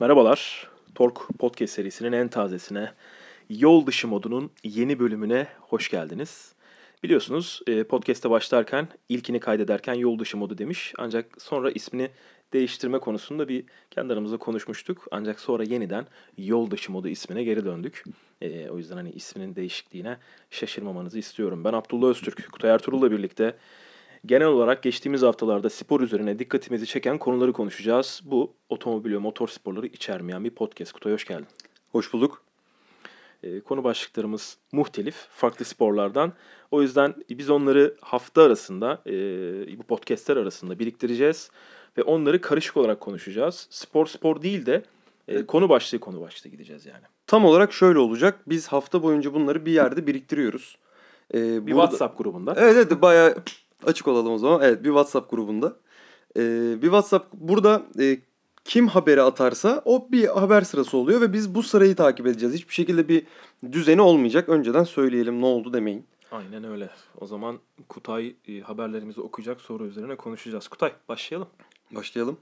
Merhabalar. Tork Podcast serisinin en tazesine, Yol Dışı modunun yeni bölümüne hoş geldiniz. Biliyorsunuz e, podcast'e başlarken ilkini kaydederken Yol Dışı modu demiş. Ancak sonra ismini değiştirme konusunda bir kendi aramızda konuşmuştuk. Ancak sonra yeniden Yol Dışı modu ismine geri döndük. E, o yüzden hani isminin değişikliğine şaşırmamanızı istiyorum. Ben Abdullah Öztürk, Kutay Ertuğrul'la birlikte genel olarak geçtiğimiz haftalarda spor üzerine dikkatimizi çeken konuları konuşacağız. Bu otomobil ve motor sporları içermeyen bir podcast. Kutay hoş geldin. Hoş bulduk. E, konu başlıklarımız muhtelif, farklı sporlardan. O yüzden biz onları hafta arasında, e, bu podcastler arasında biriktireceğiz. Ve onları karışık olarak konuşacağız. Spor spor değil de e, konu başlığı konu başlığı gideceğiz yani. Tam olarak şöyle olacak. Biz hafta boyunca bunları bir yerde biriktiriyoruz. Ee, bir burada... WhatsApp grubunda. Evet evet bayağı açık olalım o zaman. Evet bir WhatsApp grubunda. Ee, bir WhatsApp burada e, kim haberi atarsa o bir haber sırası oluyor ve biz bu sırayı takip edeceğiz. Hiçbir şekilde bir düzeni olmayacak. Önceden söyleyelim ne oldu demeyin. Aynen öyle. O zaman Kutay e, haberlerimizi okuyacak soru üzerine konuşacağız. Kutay başlayalım. Başlayalım.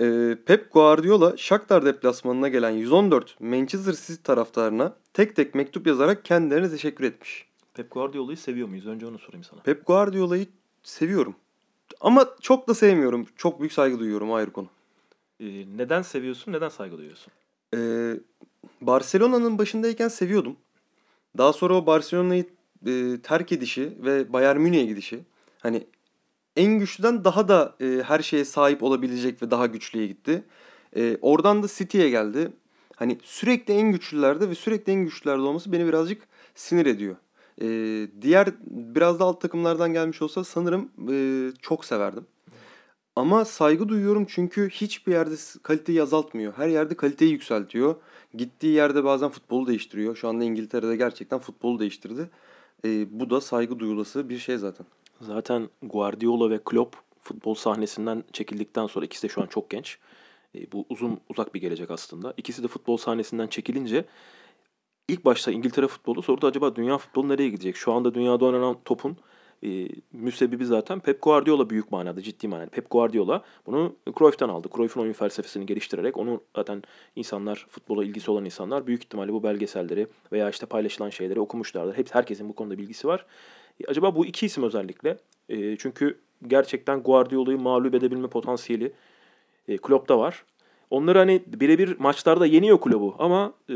Ee, Pep Guardiola Shakhtar deplasmanına gelen 114 Manchester City taraftarına tek tek mektup yazarak kendilerine teşekkür etmiş. Pep Guardiola'yı seviyor muyuz? Önce onu sorayım sana. Pep Guardiola'yı seviyorum. Ama çok da sevmiyorum. Çok büyük saygı duyuyorum ayrı konu. Ee, neden seviyorsun? Neden saygı duyuyorsun? Ee, Barcelona'nın başındayken seviyordum. Daha sonra o Barcelona'yı e, terk edişi ve Bayern Münih'e gidişi. Hani en güçlüden daha da e, her şeye sahip olabilecek ve daha güçlüye gitti. E, oradan da City'ye geldi. Hani sürekli en güçlülerde ve sürekli en güçlülerde olması beni birazcık sinir ediyor. E, diğer biraz da alt takımlardan gelmiş olsa sanırım e, çok severdim. Ama saygı duyuyorum çünkü hiçbir yerde kaliteyi azaltmıyor. Her yerde kaliteyi yükseltiyor. Gittiği yerde bazen futbolu değiştiriyor. Şu anda İngiltere'de gerçekten futbolu değiştirdi. E, bu da saygı duyulası bir şey zaten. Zaten Guardiola ve Klopp futbol sahnesinden çekildikten sonra ikisi de şu an çok genç. E, bu uzun uzak bir gelecek aslında. İkisi de futbol sahnesinden çekilince ilk başta İngiltere futbolu sordu acaba dünya futbolu nereye gidecek? Şu anda dünyada oynanan topun e, müsebbibi zaten Pep Guardiola büyük manada ciddi manada. Pep Guardiola bunu Cruyff'tan aldı. Cruyff'un oyun felsefesini geliştirerek onu zaten insanlar futbola ilgisi olan insanlar büyük ihtimalle bu belgeselleri veya işte paylaşılan şeyleri okumuşlardır. Hep herkesin bu konuda bilgisi var. E, acaba bu iki isim özellikle e, çünkü gerçekten Guardiola'yı mağlup edebilme potansiyeli e, Klopp'ta var. Onları hani birebir maçlarda yeniyor kulübü ama e,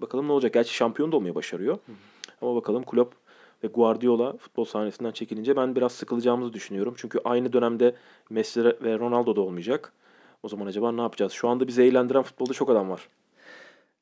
bakalım ne olacak. Gerçi şampiyon da olmayı başarıyor. Hı. Ama bakalım Klopp ve Guardiola futbol sahnesinden çekilince ben biraz sıkılacağımızı düşünüyorum. Çünkü aynı dönemde Messi ve Ronaldo da olmayacak. O zaman acaba ne yapacağız? Şu anda bizi eğlendiren futbolda çok adam var.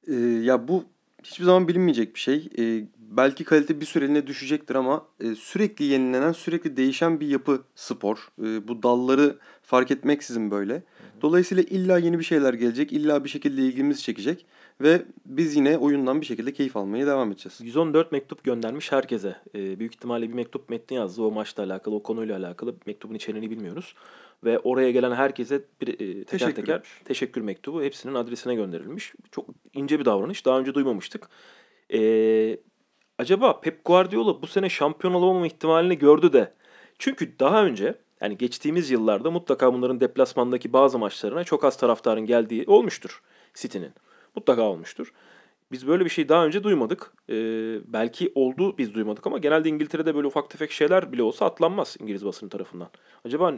Ee, ya bu hiçbir zaman bilinmeyecek bir şey. Ee, belki kalite bir süreliğine düşecektir ama e, sürekli yenilenen, sürekli değişen bir yapı spor. E, bu dalları fark etmeksizin böyle. Dolayısıyla illa yeni bir şeyler gelecek, illa bir şekilde ilgimizi çekecek ve biz yine oyundan bir şekilde keyif almaya devam edeceğiz. 114 mektup göndermiş herkese. E, büyük ihtimalle bir mektup metni yazdı o maçla alakalı, o konuyla alakalı. Mektubun içeriğini bilmiyoruz. Ve oraya gelen herkese bir, e, teker teşekkür teker teşekkür mektubu hepsinin adresine gönderilmiş. Çok ince bir davranış. Daha önce duymamıştık. Eee acaba Pep Guardiola bu sene şampiyon olamama ihtimalini gördü de çünkü daha önce yani geçtiğimiz yıllarda mutlaka bunların deplasmandaki bazı maçlarına çok az taraftarın geldiği olmuştur City'nin. Mutlaka olmuştur. Biz böyle bir şey daha önce duymadık. Ee, belki oldu biz duymadık ama genelde İngiltere'de böyle ufak tefek şeyler bile olsa atlanmaz İngiliz basını tarafından. Acaba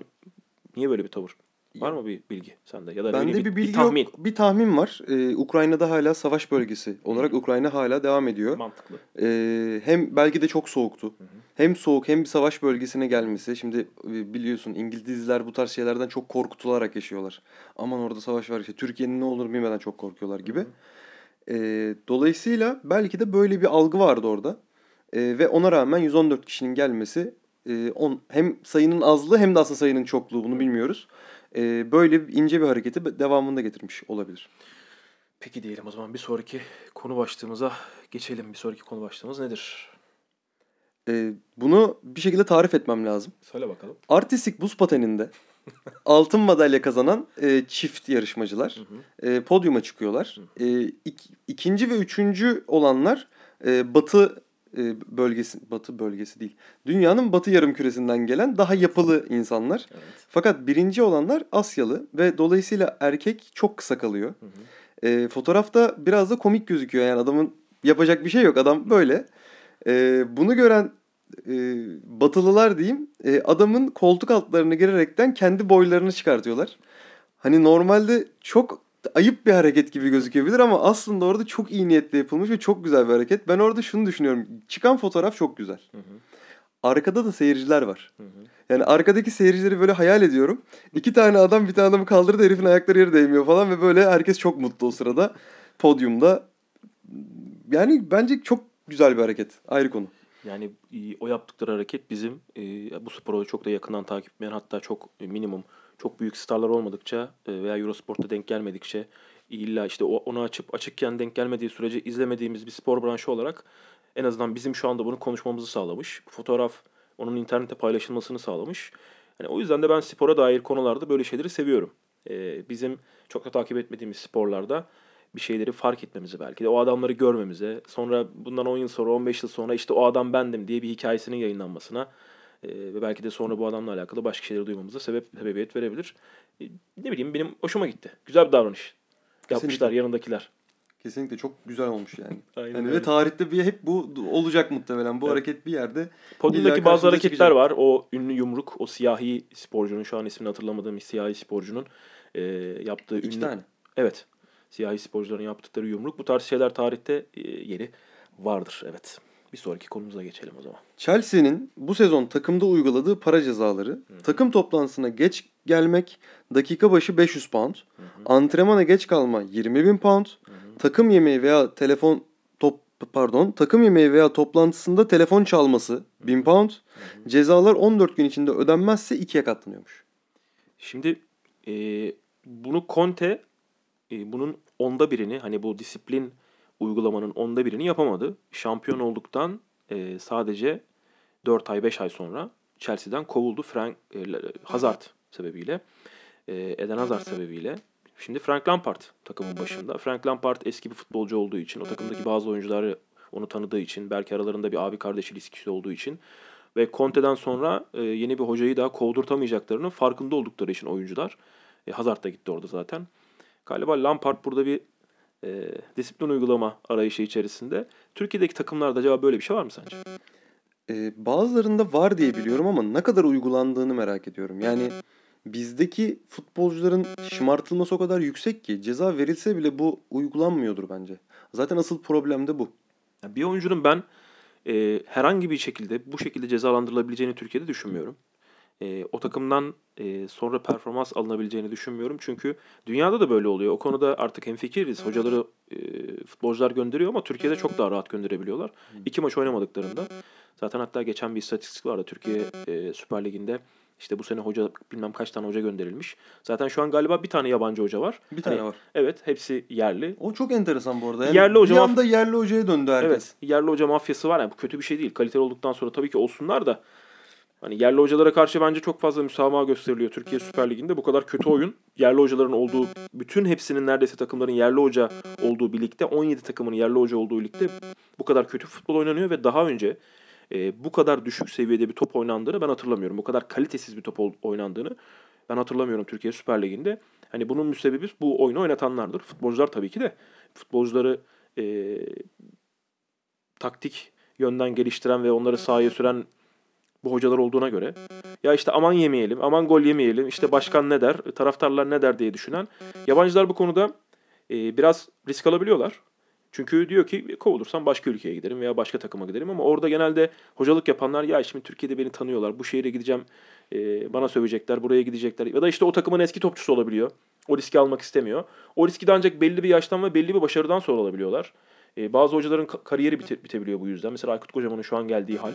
niye böyle bir tavır? Var mı bir bilgi sende ya da Bende bir, bir bilgi bir tahmin. yok. Bir tahmin var. Ee, Ukrayna'da hala savaş bölgesi olarak Hı. Ukrayna hala devam ediyor. Mantıklı. Ee, hem belki de çok soğuktu. Hı hı. Hem soğuk hem bir savaş bölgesine gelmesi. Şimdi e, biliyorsun İngilizler bu tarz şeylerden çok korkutularak yaşıyorlar. Aman orada savaş var işte Türkiye'nin ne olur bilmeden çok korkuyorlar gibi. Ee, dolayısıyla belki de böyle bir algı vardı orada. Ee, ve ona rağmen 114 kişinin gelmesi e, on, hem sayının azlığı hem de aslında sayının çokluğu bunu bilmiyoruz e, böyle ince bir hareketi devamında getirmiş olabilir. Peki diyelim o zaman bir sonraki konu başlığımıza geçelim. Bir sonraki konu başlığımız nedir? E, bunu bir şekilde tarif etmem lazım. Söyle bakalım. Artistik buz pateninde altın madalya kazanan e, çift yarışmacılar hı hı. E, podyuma çıkıyorlar. Hı hı. E, ik, ikinci ve üçüncü olanlar e, Batı e, bölgesi batı bölgesi değil. Dünyanın batı yarım küresinden gelen daha yapılı insanlar. Evet. Fakat birinci olanlar Asyalı ve dolayısıyla erkek çok kısa kalıyor. Hı hı. E, fotoğrafta biraz da komik gözüküyor. Yani adamın yapacak bir şey yok. Adam böyle. E, bunu gören e, batılılar diyeyim e, adamın koltuk altlarını girerekten kendi boylarını çıkartıyorlar. Hani normalde çok ayıp bir hareket gibi gözükebilir ama aslında orada çok iyi niyetle yapılmış ve çok güzel bir hareket. Ben orada şunu düşünüyorum. Çıkan fotoğraf çok güzel. Hı hı. Arkada da seyirciler var. Hı hı. Yani arkadaki seyircileri böyle hayal ediyorum. İki tane adam bir tane adamı kaldırdı herifin ayakları yere değmiyor falan ve böyle herkes çok mutlu o sırada. Podyumda. Yani bence çok güzel bir hareket. Ayrı konu. Yani o yaptıkları hareket bizim e, bu sporu çok da yakından takip etmeyen hatta çok e, minimum çok büyük starlar olmadıkça e, veya Eurosport'ta denk gelmedikçe illa işte onu açıp açıkken denk gelmediği sürece izlemediğimiz bir spor branşı olarak en azından bizim şu anda bunu konuşmamızı sağlamış. Fotoğraf onun internette paylaşılmasını sağlamış. Yani o yüzden de ben spora dair konularda böyle şeyleri seviyorum. E, bizim çok da takip etmediğimiz sporlarda bir şeyleri fark etmemizi belki de o adamları görmemize sonra bundan 10 yıl sonra 15 yıl sonra işte o adam bendim diye bir hikayesinin yayınlanmasına ve belki de sonra bu adamla alakalı başka şeyleri duymamıza sebep sebebiyet verebilir. E, ne bileyim benim hoşuma gitti. Güzel bir davranış. Yapmışlar Kesinlikle. yanındakiler. Kesinlikle çok güzel olmuş yani. Aynen yani öyle. ve tarihte bir hep bu olacak muhtemelen. Bu Evet. hareket bir yerde Podyumdaki bazı hareketler çıkacak. var. O ünlü yumruk, o siyahi sporcunun şu an ismini hatırlamadığım siyahi sporcunun e, yaptığı iki ünlü... tane. Evet. Siyahi sporcuların yaptıkları yumruk. Bu tarz şeyler tarihte e, yeri vardır. Evet. Bir sonraki konumuza geçelim o zaman. Chelsea'nin bu sezon takımda uyguladığı para cezaları takım toplantısına geç gelmek dakika başı 500 pound, antrenmana geç kalma 20 bin pound, takım yemeği veya telefon top pardon takım yemeği veya toplantısında telefon çalması 1000 pound, cezalar 14 gün içinde ödenmezse ikiye katlanıyormuş. Şimdi e, bunu Conte e, bunun onda birini hani bu disiplin uygulamanın onda birini yapamadı. Şampiyon olduktan e, sadece 4 ay 5 ay sonra Chelsea'den kovuldu Frank e, Hazard sebebiyle. E, Eden Hazard sebebiyle. Şimdi Frank Lampard takımın başında. Frank Lampard eski bir futbolcu olduğu için, o takımdaki bazı oyuncuları onu tanıdığı için, belki aralarında bir abi kardeş ilişkisi olduğu için ve Conte'den sonra e, yeni bir hocayı daha kovdurtamayacaklarının farkında oldukları için oyuncular. E, Hazard da gitti orada zaten. Galiba Lampard burada bir e, disiplin uygulama arayışı içerisinde. Türkiye'deki takımlarda acaba böyle bir şey var mı sence? Ee, bazılarında var diye biliyorum ama ne kadar uygulandığını merak ediyorum. Yani bizdeki futbolcuların şımartılması o kadar yüksek ki ceza verilse bile bu uygulanmıyordur bence. Zaten asıl problem de bu. Yani bir oyuncunun ben e, herhangi bir şekilde bu şekilde cezalandırılabileceğini Türkiye'de düşünmüyorum. E, o takımdan e, sonra performans alınabileceğini düşünmüyorum. Çünkü dünyada da böyle oluyor. O konuda artık hemfikiriz. Hocaları e, futbolcular gönderiyor ama Türkiye'de çok daha rahat gönderebiliyorlar. İki maç oynamadıklarında. Zaten hatta geçen bir istatistik vardı Türkiye e, Süper Ligi'nde. İşte bu sene hoca bilmem kaç tane hoca gönderilmiş. Zaten şu an galiba bir tane yabancı hoca var. Bir tane Hani, var. Evet hepsi yerli. O çok enteresan bu arada. Yani Yerli hoca bir maf- anda yerli hocaya döndü herkes. Evet. Yerli hoca mafyası var. Yani bu kötü bir şey değil. Kaliteli olduktan sonra tabii ki olsunlar da hani yerli hocalara karşı bence çok fazla müsamaha gösteriliyor Türkiye Süper Ligi'nde. Bu kadar kötü oyun yerli hocaların olduğu bütün hepsinin neredeyse takımların yerli hoca olduğu birlikte 17 takımın yerli hoca olduğu ligde bu kadar kötü futbol oynanıyor ve daha önce e, bu kadar düşük seviyede bir top oynandığını ben hatırlamıyorum. Bu kadar kalitesiz bir top oynandığını ben hatırlamıyorum Türkiye Süper Ligi'nde. Hani bunun müsebbibi bu oyunu oynatanlardır. Futbolcular tabii ki de futbolcuları e, taktik yönden geliştiren ve onları sahaya süren bu hocalar olduğuna göre ya işte aman yemeyelim, aman gol yemeyelim, işte başkan ne der, taraftarlar ne der diye düşünen yabancılar bu konuda e, biraz risk alabiliyorlar. Çünkü diyor ki kovulursam başka ülkeye giderim veya başka takıma giderim ama orada genelde hocalık yapanlar ya şimdi Türkiye'de beni tanıyorlar, bu şehre gideceğim, e, bana sövecekler, buraya gidecekler ya da işte o takımın eski topçusu olabiliyor. O riski almak istemiyor. O riski de ancak belli bir yaştan ve belli bir başarıdan sonra alabiliyorlar. E, bazı hocaların ka- kariyeri bite- bitebiliyor bu yüzden. Mesela Aykut Kocaman'ın şu an geldiği hal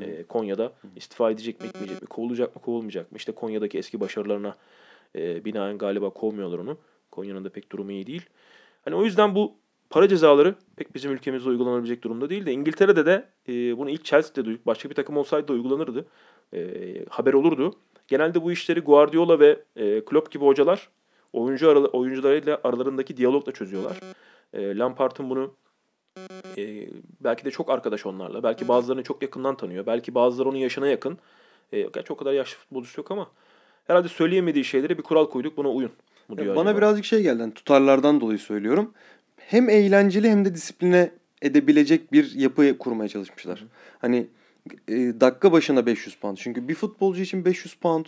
e, Konya'da istifa edecek mi etmeyecek mi, kovulacak mı kovulmayacak mı? İşte Konya'daki eski başarılarına e, binaen galiba kovmuyorlar onu. Konya'nın da pek durumu iyi değil. Hani o yüzden bu para cezaları pek bizim ülkemizde uygulanabilecek durumda değil de İngiltere'de de e, bunu ilk Chelsea'de duyduk. Başka bir takım olsaydı da uygulanırdı. E, haber olurdu. Genelde bu işleri Guardiola ve e, Klopp gibi hocalar oyuncu aralı, oyuncularıyla aralarındaki diyalogla çözüyorlar. E, Lampard'ın bunu e, belki de çok arkadaş onlarla. Belki bazılarını çok yakından tanıyor. Belki bazıları onun yaşına yakın. E, gerçi o kadar yaşlı futbolcusu yok ama herhalde söyleyemediği şeylere bir kural koyduk buna uyun. mu diyor Bana acaba? birazcık şey geldi. hani tutarlardan dolayı söylüyorum. Hem eğlenceli hem de disipline edebilecek bir yapı kurmaya çalışmışlar. Hani e, dakika başına 500 pound. Çünkü bir futbolcu için 500 pound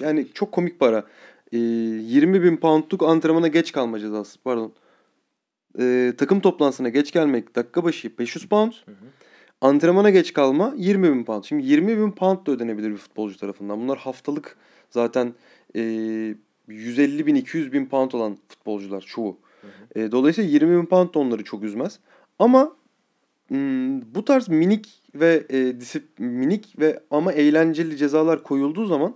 yani çok komik para. E, 20 bin poundluk antrenmana geç kalma cezası. Pardon. E, takım toplantısına geç gelmek dakika başı 500 pound. Hı hı. Antrenmana geç kalma 20 bin pound. Şimdi 20 bin pound da ödenebilir bir futbolcu tarafından. Bunlar haftalık zaten e, 150 bin 200 bin pound olan futbolcular çoğu. E, dolayısıyla 20 bin pound da onları çok üzmez. Ama hmm, bu tarz minik ve e, disip, minik ve ama eğlenceli cezalar koyulduğu zaman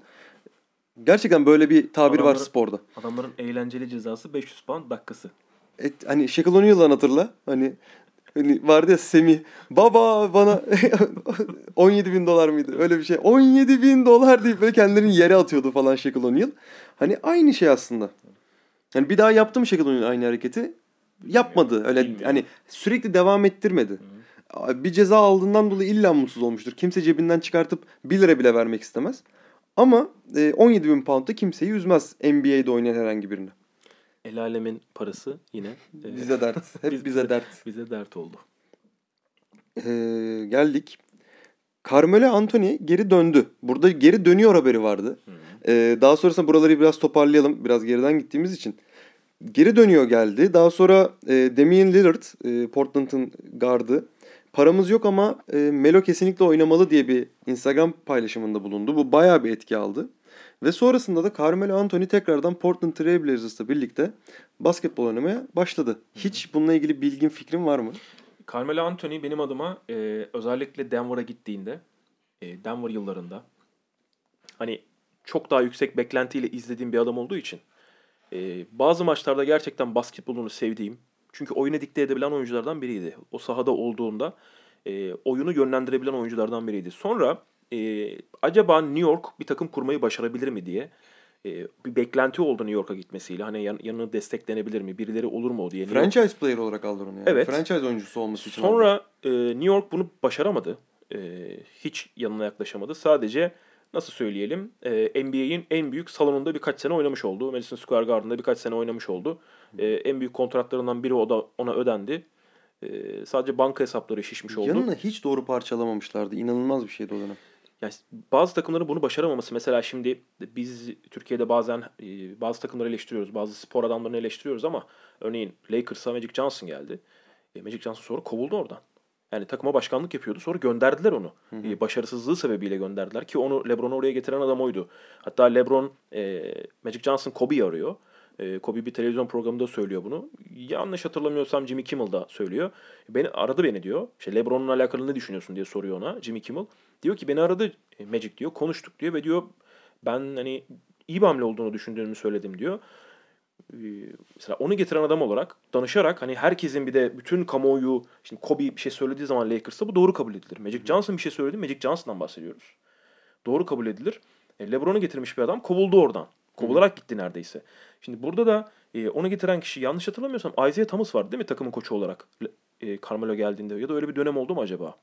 gerçekten böyle bir tabir var Adamları- sporda. Adamların eğlenceli cezası 500 pound dakikası. Et, hani Shaquille O'Neal'dan hatırla. Hani, hani vardı ya Semih. Baba bana 17 bin dolar mıydı? Öyle bir şey. 17 bin dolar deyip böyle kendilerini yere atıyordu falan Shaquille O'Neal. Hani aynı şey aslında. Hani bir daha yaptı mı Shaquille O'Neal aynı hareketi? Yapmadı. Öyle Bilmiyorum. hani sürekli devam ettirmedi. Bir ceza aldığından dolayı illa mutsuz olmuştur. Kimse cebinden çıkartıp 1 lira bile vermek istemez. Ama e, 17 bin pound da kimseyi üzmez NBA'de oynayan herhangi birini. El alemin parası yine e, Bize dert. Hep Biz- bize dert. bize dert oldu. Ee, geldik. Carmelo Anthony geri döndü. Burada geri dönüyor haberi vardı. Ee, daha sonrasında buraları biraz toparlayalım. Biraz geriden gittiğimiz için. Geri dönüyor geldi. Daha sonra e, Damian Lillard, e, Portland'ın gardı. Paramız yok ama e, Melo kesinlikle oynamalı diye bir Instagram paylaşımında bulundu. Bu bayağı bir etki aldı. Ve sonrasında da Carmelo Anthony tekrardan Portland Trail Blazers'la birlikte basketbol oynamaya başladı. Hiç bununla ilgili bilgin fikrin var mı? Carmelo Anthony benim adıma e, özellikle Denver'a gittiğinde, e, Denver yıllarında hani çok daha yüksek beklentiyle izlediğim bir adam olduğu için e, bazı maçlarda gerçekten basketbolunu sevdiğim, çünkü oyunu dikte edebilen oyunculardan biriydi. O sahada olduğunda e, oyunu yönlendirebilen oyunculardan biriydi. Sonra e, acaba New York bir takım kurmayı başarabilir mi diye e, bir beklenti oldu New York'a gitmesiyle. Hani yan, yanına desteklenebilir mi, birileri olur mu o diye. New York- Franchise player olarak aldılar onu yani. Evet. Franchise oyuncusu olması için. aldılar. Sonra e, New York bunu başaramadı. E, hiç yanına yaklaşamadı. Sadece nasıl söyleyelim e, NBA'in en büyük salonunda birkaç sene oynamış oldu. Madison Square Garden'da birkaç sene oynamış oldu. E, en büyük kontratlarından biri o da ona ödendi. E, sadece banka hesapları şişmiş oldu. Yanına hiç doğru parçalamamışlardı. İnanılmaz bir şeydi o dönem. Yani bazı takımların bunu başaramaması mesela şimdi biz Türkiye'de bazen e, bazı takımları eleştiriyoruz. Bazı spor adamlarını eleştiriyoruz ama örneğin Lakers'a Magic Johnson geldi. E, Magic Johnson sonra kovuldu oradan. Yani takıma başkanlık yapıyordu. Sonra gönderdiler onu. E, başarısızlığı sebebiyle gönderdiler ki onu LeBron'u oraya getiren adam oydu. Hatta LeBron e, Magic Johnson Kobe'yi arıyor. E, Kobe bir televizyon programında söylüyor bunu. Yanlış hatırlamıyorsam Jimmy Kimmel da söylüyor. Beni aradı beni diyor. İşte LeBron'un alakalı ne düşünüyorsun diye soruyor ona Jimmy Kimmel. Diyor ki beni aradı e, Magic diyor. Konuştuk diyor ve diyor ben hani iyi bir hamle olduğunu düşündüğümü söyledim diyor. Ee, Mesela onu getiren adam olarak danışarak hani herkesin bir de bütün kamuoyu şimdi Kobe bir şey söylediği zaman Lakers'ta bu doğru kabul edilir. Magic Johnson bir şey söyledi. Magic Johnson'dan bahsediyoruz. Doğru kabul edilir. E, LeBron'u getirmiş bir adam kovuldu oradan. Kovularak gitti neredeyse. Şimdi burada da e, onu getiren kişi yanlış hatırlamıyorsam Isaiah Thomas vardı değil mi takımın koçu olarak? E, Carmelo geldiğinde ya da öyle bir dönem oldu mu acaba?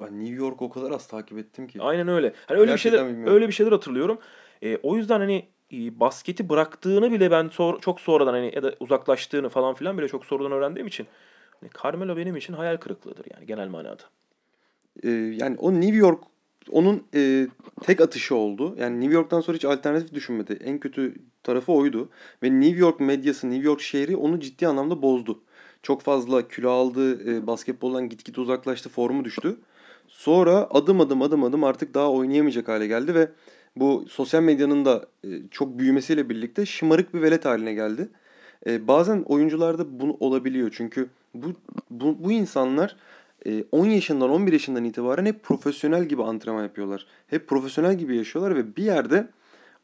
Ben New York o kadar az takip ettim ki. Aynen öyle. Hani öyle bir Gerçekten şeyler bilmiyorum. öyle bir şeyler hatırlıyorum. E, o yüzden hani e, basketi bıraktığını bile ben sor- çok sonradan hani ya da uzaklaştığını falan filan bile çok sonradan öğrendiğim için hani Carmelo benim için hayal kırıklığıdır yani genel manada. Ee, yani o New York onun e, tek atışı oldu. Yani New York'tan sonra hiç alternatif düşünmedi. En kötü tarafı oydu. Ve New York medyası, New York şehri onu ciddi anlamda bozdu. Çok fazla kilo aldı, e, basketboldan gitgide uzaklaştı, formu düştü. Sonra adım adım adım adım artık daha oynayamayacak hale geldi ve bu sosyal medyanın da e, çok büyümesiyle birlikte şımarık bir velet haline geldi. E, bazen oyuncularda bu olabiliyor çünkü bu, bu, bu insanlar 10 yaşından 11 yaşından itibaren hep profesyonel gibi antrenman yapıyorlar. Hep profesyonel gibi yaşıyorlar ve bir yerde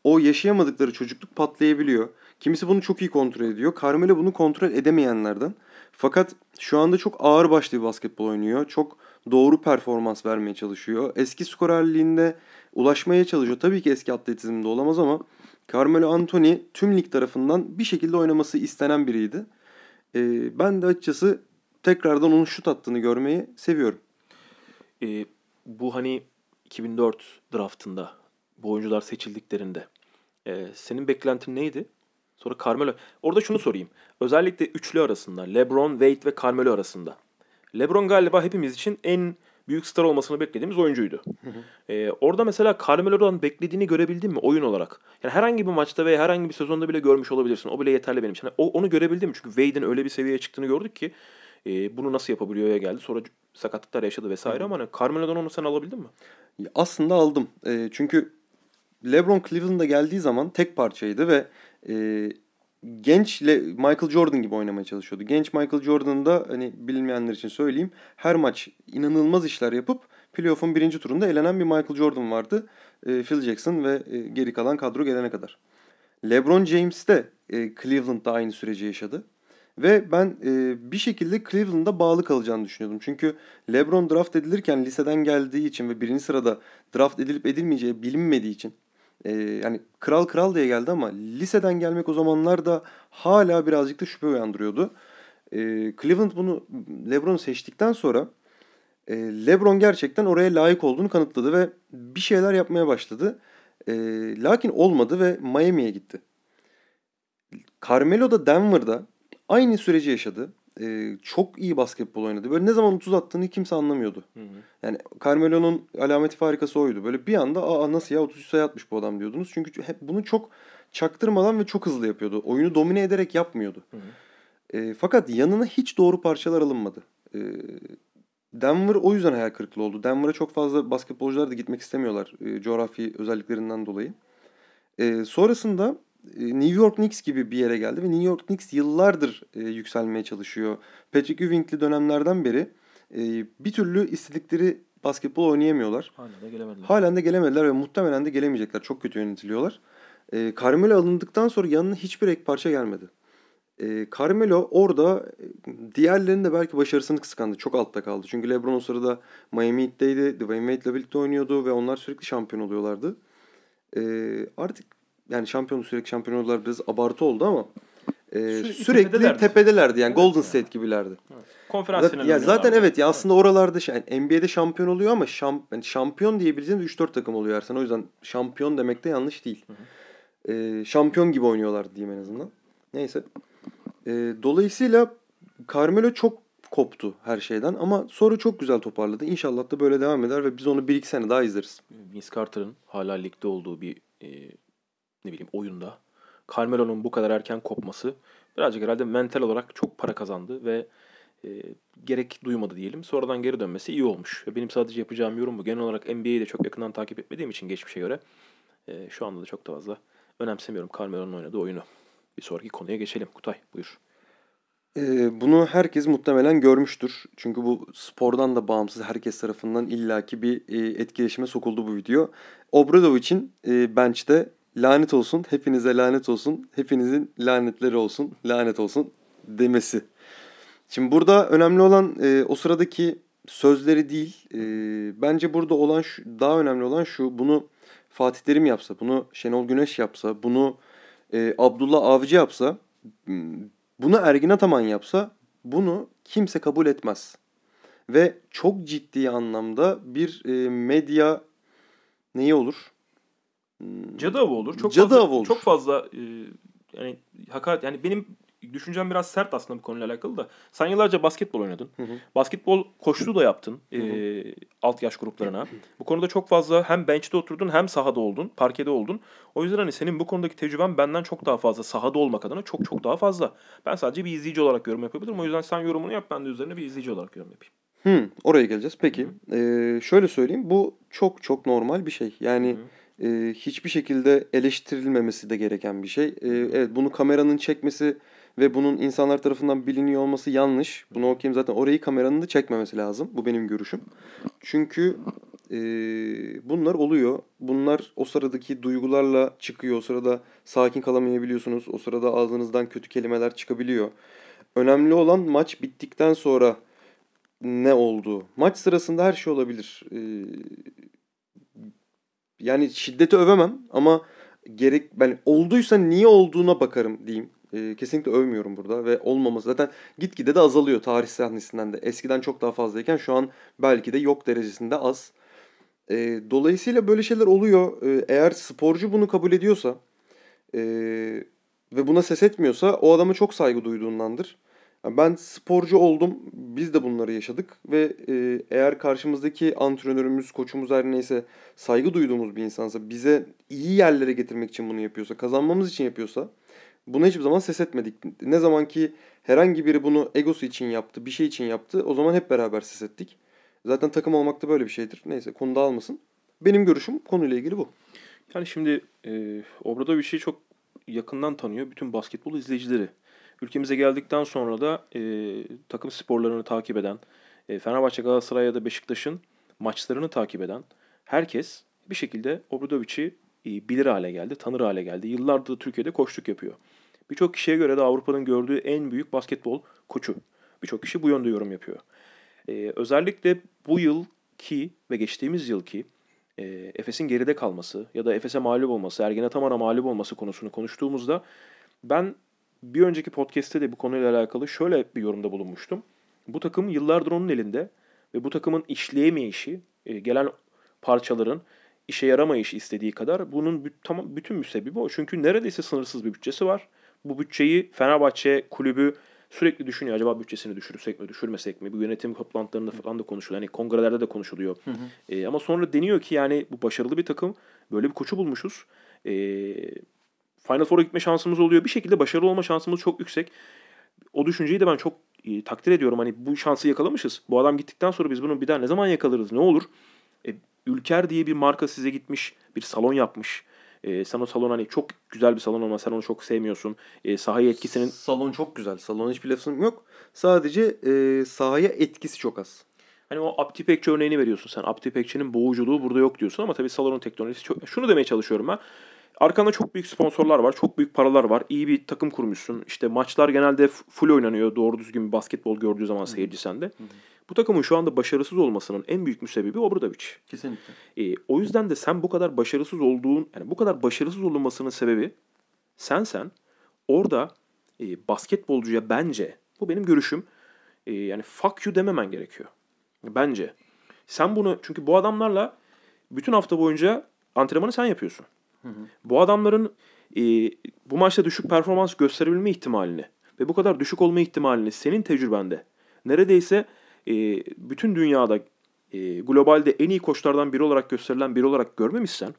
o yaşayamadıkları çocukluk patlayabiliyor. Kimisi bunu çok iyi kontrol ediyor. Carmelo bunu kontrol edemeyenlerden. Fakat şu anda çok ağır başlı bir basketbol oynuyor. Çok doğru performans vermeye çalışıyor. Eski skorerliğinde ulaşmaya çalışıyor. Tabii ki eski atletizmde olamaz ama Carmelo Anthony tüm lig tarafından bir şekilde oynaması istenen biriydi. Ee, ben de açıkçası tekrardan onun şut attığını görmeyi seviyorum. E, bu hani 2004 draftında bu oyuncular seçildiklerinde e, senin beklentin neydi? Sonra Carmelo. Orada şunu sorayım. Özellikle üçlü arasında. LeBron, Wade ve Carmelo arasında. LeBron galiba hepimiz için en büyük star olmasını beklediğimiz oyuncuydu. Ee, orada mesela Carmelo'dan beklediğini görebildin mi oyun olarak? Yani herhangi bir maçta veya herhangi bir sezonda bile görmüş olabilirsin. O bile yeterli benim için. Yani o, onu görebildim mi? Çünkü Wade'in öyle bir seviyeye çıktığını gördük ki e, bunu nasıl yapabiliyor'ya geldi. Sonra sakatlıklar yaşadı vesaire ama hani Carmelo'dan onu sen alabildin mi? Aslında aldım. E, çünkü LeBron Cleveland'a geldiği zaman tek parçaydı ve e, genç Le- Michael Jordan gibi oynamaya çalışıyordu. Genç Michael Jordan'da hani bilmeyenler için söyleyeyim her maç inanılmaz işler yapıp playoff'un birinci turunda elenen bir Michael Jordan vardı. E, Phil Jackson ve e, geri kalan kadro gelene kadar. LeBron James de e, Cleveland'da aynı süreci yaşadı. Ve ben e, bir şekilde Cleveland'a bağlı kalacağını düşünüyordum. Çünkü LeBron draft edilirken liseden geldiği için ve birinci sırada draft edilip edilmeyeceği bilinmediği için e, yani kral kral diye geldi ama liseden gelmek o zamanlar da hala birazcık da şüphe uyandırıyordu. E, Cleveland bunu LeBron'u seçtikten sonra e, LeBron gerçekten oraya layık olduğunu kanıtladı ve bir şeyler yapmaya başladı. E, lakin olmadı ve Miami'ye gitti. Carmelo da Denver'da aynı süreci yaşadı. Ee, çok iyi basketbol oynadı. Böyle ne zaman 30 attığını kimse anlamıyordu. Hı hı. Yani Carmelo'nun alameti farikası oydu. Böyle bir anda aa nasıl ya 33 sayı atmış bu adam diyordunuz. Çünkü hep bunu çok çaktırmadan ve çok hızlı yapıyordu. Oyunu domine ederek yapmıyordu. Hı hı. E, fakat yanına hiç doğru parçalar alınmadı. E, Denver o yüzden hayal kırıklığı oldu. Denver'a çok fazla basketbolcular da gitmek istemiyorlar e, coğrafi özelliklerinden dolayı. E, sonrasında New York Knicks gibi bir yere geldi ve New York Knicks yıllardır e, yükselmeye çalışıyor. Patrick Ewing'li dönemlerden beri e, bir türlü istedikleri basketbol oynayamıyorlar. Hala da gelemediler. Halen de gelemediler ve muhtemelen de gelemeyecekler. Çok kötü yönetiliyorlar. E, Carmelo alındıktan sonra yanına hiçbir ek parça gelmedi. E, Carmelo orada e, diğerlerinin de belki başarısını kıskandı. Çok altta kaldı. Çünkü LeBron o sırada Miami Heat'teydi. Dwayne Wade'le birlikte oynuyordu ve onlar sürekli şampiyon oluyorlardı. E, artık yani şampiyon sürekli şampiyon oluyorlar biraz abartı oldu ama e, Sürekli sürekli, tepedelerdi. tepedelerdi. Yani Evet Golden yani. State gibilerdi. Konferans Zaten, finali ya zaten oynuyorlardı. evet ya aslında oralarda şey, yani NBA'de şampiyon oluyor ama şam, yani şampiyon diyebileceğimiz 3-4 takım oluyor Ersan. O yüzden şampiyon demek de yanlış değil. Ee, şampiyon gibi oynuyorlar diyeyim en azından. Neyse. Ee, dolayısıyla Carmelo çok koptu her şeyden ama sonra çok güzel toparladı. İnşallah da böyle devam eder ve biz onu 1-2 sene daha izleriz. Vince Carter'ın hala ligde olduğu bir e, ne bileyim oyunda Carmelo'nun bu kadar erken kopması birazcık herhalde mental olarak çok para kazandı ve e, gerek duymadı diyelim. Sonradan geri dönmesi iyi olmuş. Benim sadece yapacağım yorum bu. Genel olarak NBA'yi de çok yakından takip etmediğim için geçmişe göre e, şu anda da çok da fazla önemsemiyorum Carmelo'nun oynadığı oyunu. Bir sonraki konuya geçelim. Kutay buyur. Ee, bunu herkes muhtemelen görmüştür. Çünkü bu spordan da bağımsız herkes tarafından illaki bir e, etkileşime sokuldu bu video. Obradovic'in e, bench'te lanet olsun, hepinize lanet olsun, hepinizin lanetleri olsun, lanet olsun demesi. Şimdi burada önemli olan e, o sıradaki sözleri değil. E, bence burada olan şu, daha önemli olan şu. Bunu Fatih Terim yapsa, bunu Şenol Güneş yapsa, bunu e, Abdullah Avcı yapsa, bunu Ergin Ataman yapsa bunu kimse kabul etmez. Ve çok ciddi anlamda bir e, medya neyi olur? Hmm, Cadı avı olur. Çok Cadı fazla, avı olur. Çok fazla e, yani hakaret yani benim düşüncem biraz sert aslında bu konuyla alakalı da. Sen yıllarca basketbol oynadın. Hı hı. Basketbol koçluğu da yaptın e, alt yaş gruplarına. Bu konuda çok fazla hem bench'te oturdun hem sahada oldun, parkede oldun. O yüzden hani senin bu konudaki tecrüben benden çok daha fazla. Sahada olmak adına çok çok daha fazla. Ben sadece bir izleyici olarak yorum yapabilirim. O yüzden sen yorumunu yap ben de üzerine bir izleyici olarak yorum yapayım. Hı, oraya geleceğiz. Peki. Ee, şöyle söyleyeyim. Bu çok çok normal bir şey. Yani e, hiçbir şekilde eleştirilmemesi de gereken bir şey. Ee, evet bunu kameranın çekmesi ve bunun insanlar tarafından biliniyor olması yanlış. Bunu okuyayım zaten orayı kameranın da çekmemesi lazım. Bu benim görüşüm. Çünkü e, bunlar oluyor. Bunlar o sıradaki duygularla çıkıyor. O sırada sakin kalamayabiliyorsunuz. O sırada ağzınızdan kötü kelimeler çıkabiliyor. Önemli olan maç bittikten sonra ne oldu? Maç sırasında her şey olabilir. Ee, yani şiddeti övemem ama gerek ben olduysa niye olduğuna bakarım diyeyim. Ee, kesinlikle övmüyorum burada ve olmaması zaten gitgide de azalıyor tarih sahnesinden de. Eskiden çok daha fazlayken şu an belki de yok derecesinde az. Ee, dolayısıyla böyle şeyler oluyor. Ee, eğer sporcu bunu kabul ediyorsa e, ve buna ses etmiyorsa o adama çok saygı duyduğundandır. Ben sporcu oldum. Biz de bunları yaşadık ve e, eğer karşımızdaki antrenörümüz, koçumuz her neyse saygı duyduğumuz bir insansa, bize iyi yerlere getirmek için bunu yapıyorsa, kazanmamız için yapıyorsa buna hiçbir zaman ses etmedik. Ne zaman ki herhangi biri bunu egosu için yaptı, bir şey için yaptı, o zaman hep beraber ses ettik. Zaten takım olmak da böyle bir şeydir. Neyse konu dağılmasın. Benim görüşüm konuyla ilgili bu. Yani şimdi e, Obradovic'i çok yakından tanıyor bütün basketbol izleyicileri. Ülkemize geldikten sonra da e, takım sporlarını takip eden, e, Fenerbahçe, Galatasaray ya da Beşiktaş'ın maçlarını takip eden herkes bir şekilde Obradovic'i e, bilir hale geldi, tanır hale geldi. Yıllardır Türkiye'de koçluk yapıyor. Birçok kişiye göre de Avrupa'nın gördüğü en büyük basketbol koçu. Birçok kişi bu yönde yorum yapıyor. E, özellikle bu yılki ve geçtiğimiz yılki e, Efes'in geride kalması ya da Efes'e mağlup olması, Ergen Ataman'a mağlup olması konusunu konuştuğumuzda ben bir önceki podcast'te de bu konuyla alakalı şöyle bir yorumda bulunmuştum. Bu takım yıllardır onun elinde ve bu takımın işleyemeyişi, e, gelen parçaların işe yaramayışı istediği kadar bunun tamam bütün müsebbibi o. Çünkü neredeyse sınırsız bir bütçesi var. Bu bütçeyi Fenerbahçe kulübü sürekli düşünüyor. Acaba bütçesini düşürsek mi, düşürmesek mi? Bu yönetim toplantılarında falan da konuşuluyor. Yani kongrelerde de konuşuluyor. Hı hı. E, ama sonra deniyor ki yani bu başarılı bir takım. Böyle bir koçu bulmuşuz. E, Final Four'a gitme şansımız oluyor. Bir şekilde başarılı olma şansımız çok yüksek. O düşünceyi de ben çok e, takdir ediyorum. Hani bu şansı yakalamışız. Bu adam gittikten sonra biz bunu bir daha ne zaman yakalarız? Ne olur? E, Ülker diye bir marka size gitmiş. Bir salon yapmış. E, sen o salon hani çok güzel bir salon ama sen onu çok sevmiyorsun. E, sahaya etkisinin... Salon çok güzel. Salon hiçbir lafım yok. Sadece e, sahaya etkisi çok az. Hani o Aptipekçi örneğini veriyorsun sen. Aptipekçinin boğuculuğu burada yok diyorsun ama tabii salonun teknolojisi çok... Şunu demeye çalışıyorum ben. Arkanda çok büyük sponsorlar var, çok büyük paralar var. İyi bir takım kurmuşsun. İşte maçlar genelde full oynanıyor. Doğru düzgün bir basketbol gördüğü zaman seyirci sende. Bu takımın şu anda başarısız olmasının en büyük müsebbibi Obradovic. Kesinlikle. E, o yüzden de sen bu kadar başarısız olduğun, yani bu kadar başarısız olunmasının sebebi sen sen orada e, basketbolcuya bence, bu benim görüşüm, e, yani fuck you dememen gerekiyor. Bence. Sen bunu, çünkü bu adamlarla bütün hafta boyunca antrenmanı sen yapıyorsun. Hı. Bu adamların e, bu maçta düşük performans gösterebilme ihtimalini ve bu kadar düşük olma ihtimalini senin tecrübende neredeyse e, bütün dünyada e, globalde en iyi koçlardan biri olarak gösterilen biri olarak görmemişsen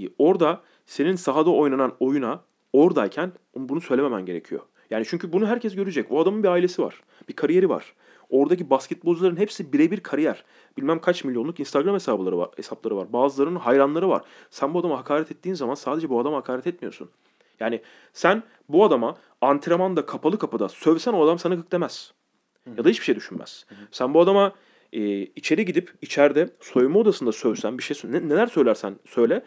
e, orada senin sahada oynanan oyuna oradayken bunu söylememen gerekiyor. Yani çünkü bunu herkes görecek. O adamın bir ailesi var. Bir kariyeri var. Oradaki basketbolcuların hepsi birebir kariyer. Bilmem kaç milyonluk Instagram hesapları var, hesapları var. Bazılarının hayranları var. Sen bu adama hakaret ettiğin zaman sadece bu adama hakaret etmiyorsun. Yani sen bu adama antrenmanda kapalı kapıda sövsen o adam sana gık demez. Ya da hiçbir şey düşünmez. Sen bu adama e, içeri gidip içeride soyunma odasında sövsen bir şey ne, neler söylersen söyle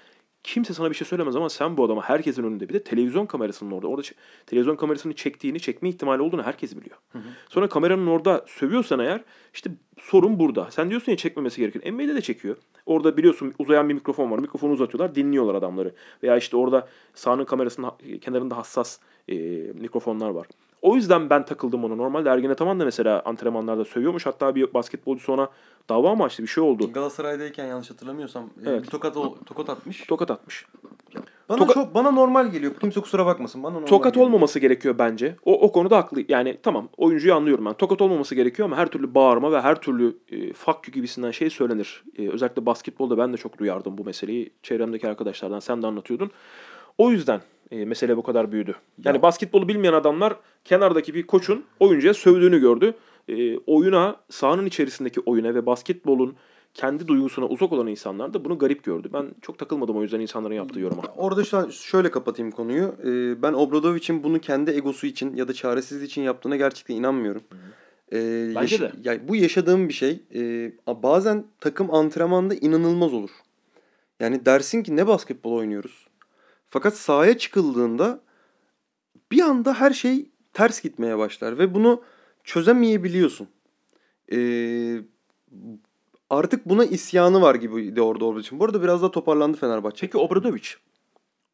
kimse sana bir şey söylemez ama sen bu adama herkesin önünde bir de televizyon kamerasının orada orada televizyon kamerasını çektiğini çekme ihtimali olduğunu herkes biliyor. Hı hı. Sonra kameranın orada sövüyorsan eğer işte sorun burada. Sen diyorsun ya çekmemesi gerekiyor. NBA'de de çekiyor. Orada biliyorsun uzayan bir mikrofon var. Mikrofonu uzatıyorlar dinliyorlar adamları. Veya işte orada sahanın kamerasının kenarında hassas e, mikrofonlar var. O yüzden ben takıldım ona. Normalde Ergen Ataman da mesela antrenmanlarda sövüyormuş. Hatta bir basketbolcu ona dava mı açtı bir şey oldu. Galatasaray'dayken yanlış hatırlamıyorsam e, evet. bir tokat tokat atmış. Tokat atmış. Bana Toka- çok bana normal geliyor. Kimse kusura bakmasın. Bana normal Tokat geliyor. olmaması gerekiyor bence. O o konuda haklı. Yani tamam oyuncuyu anlıyorum ben. Tokat olmaması gerekiyor ama her türlü bağırma ve her türlü e, fuck you gibisinden şey söylenir. E, özellikle basketbolda ben de çok duyardım bu meseleyi. Çevremdeki arkadaşlardan sen de anlatıyordun. O yüzden e, mesele bu kadar büyüdü. Yani ya. basketbolu bilmeyen adamlar kenardaki bir koçun oyuncuya sövdüğünü gördü. E, oyuna, sahanın içerisindeki oyuna ve basketbolun kendi duygusuna uzak olan insanlar da bunu garip gördü. Ben çok takılmadım o yüzden insanların yaptığı yoruma. Orada şu şöyle kapatayım konuyu. Ee, ben Obradovic'in bunu kendi egosu için ya da çaresizliği için yaptığına gerçekten inanmıyorum. Ee, Bence yaş- de. Yani bu yaşadığım bir şey. Ee, bazen takım antrenmanda inanılmaz olur. Yani dersin ki ne basketbol oynuyoruz. Fakat sahaya çıkıldığında bir anda her şey ters gitmeye başlar ve bunu çözemeyebiliyorsun. Ee, artık buna isyanı var gibi de orada için. Bu arada biraz da toparlandı Fenerbahçe. Peki Obradovic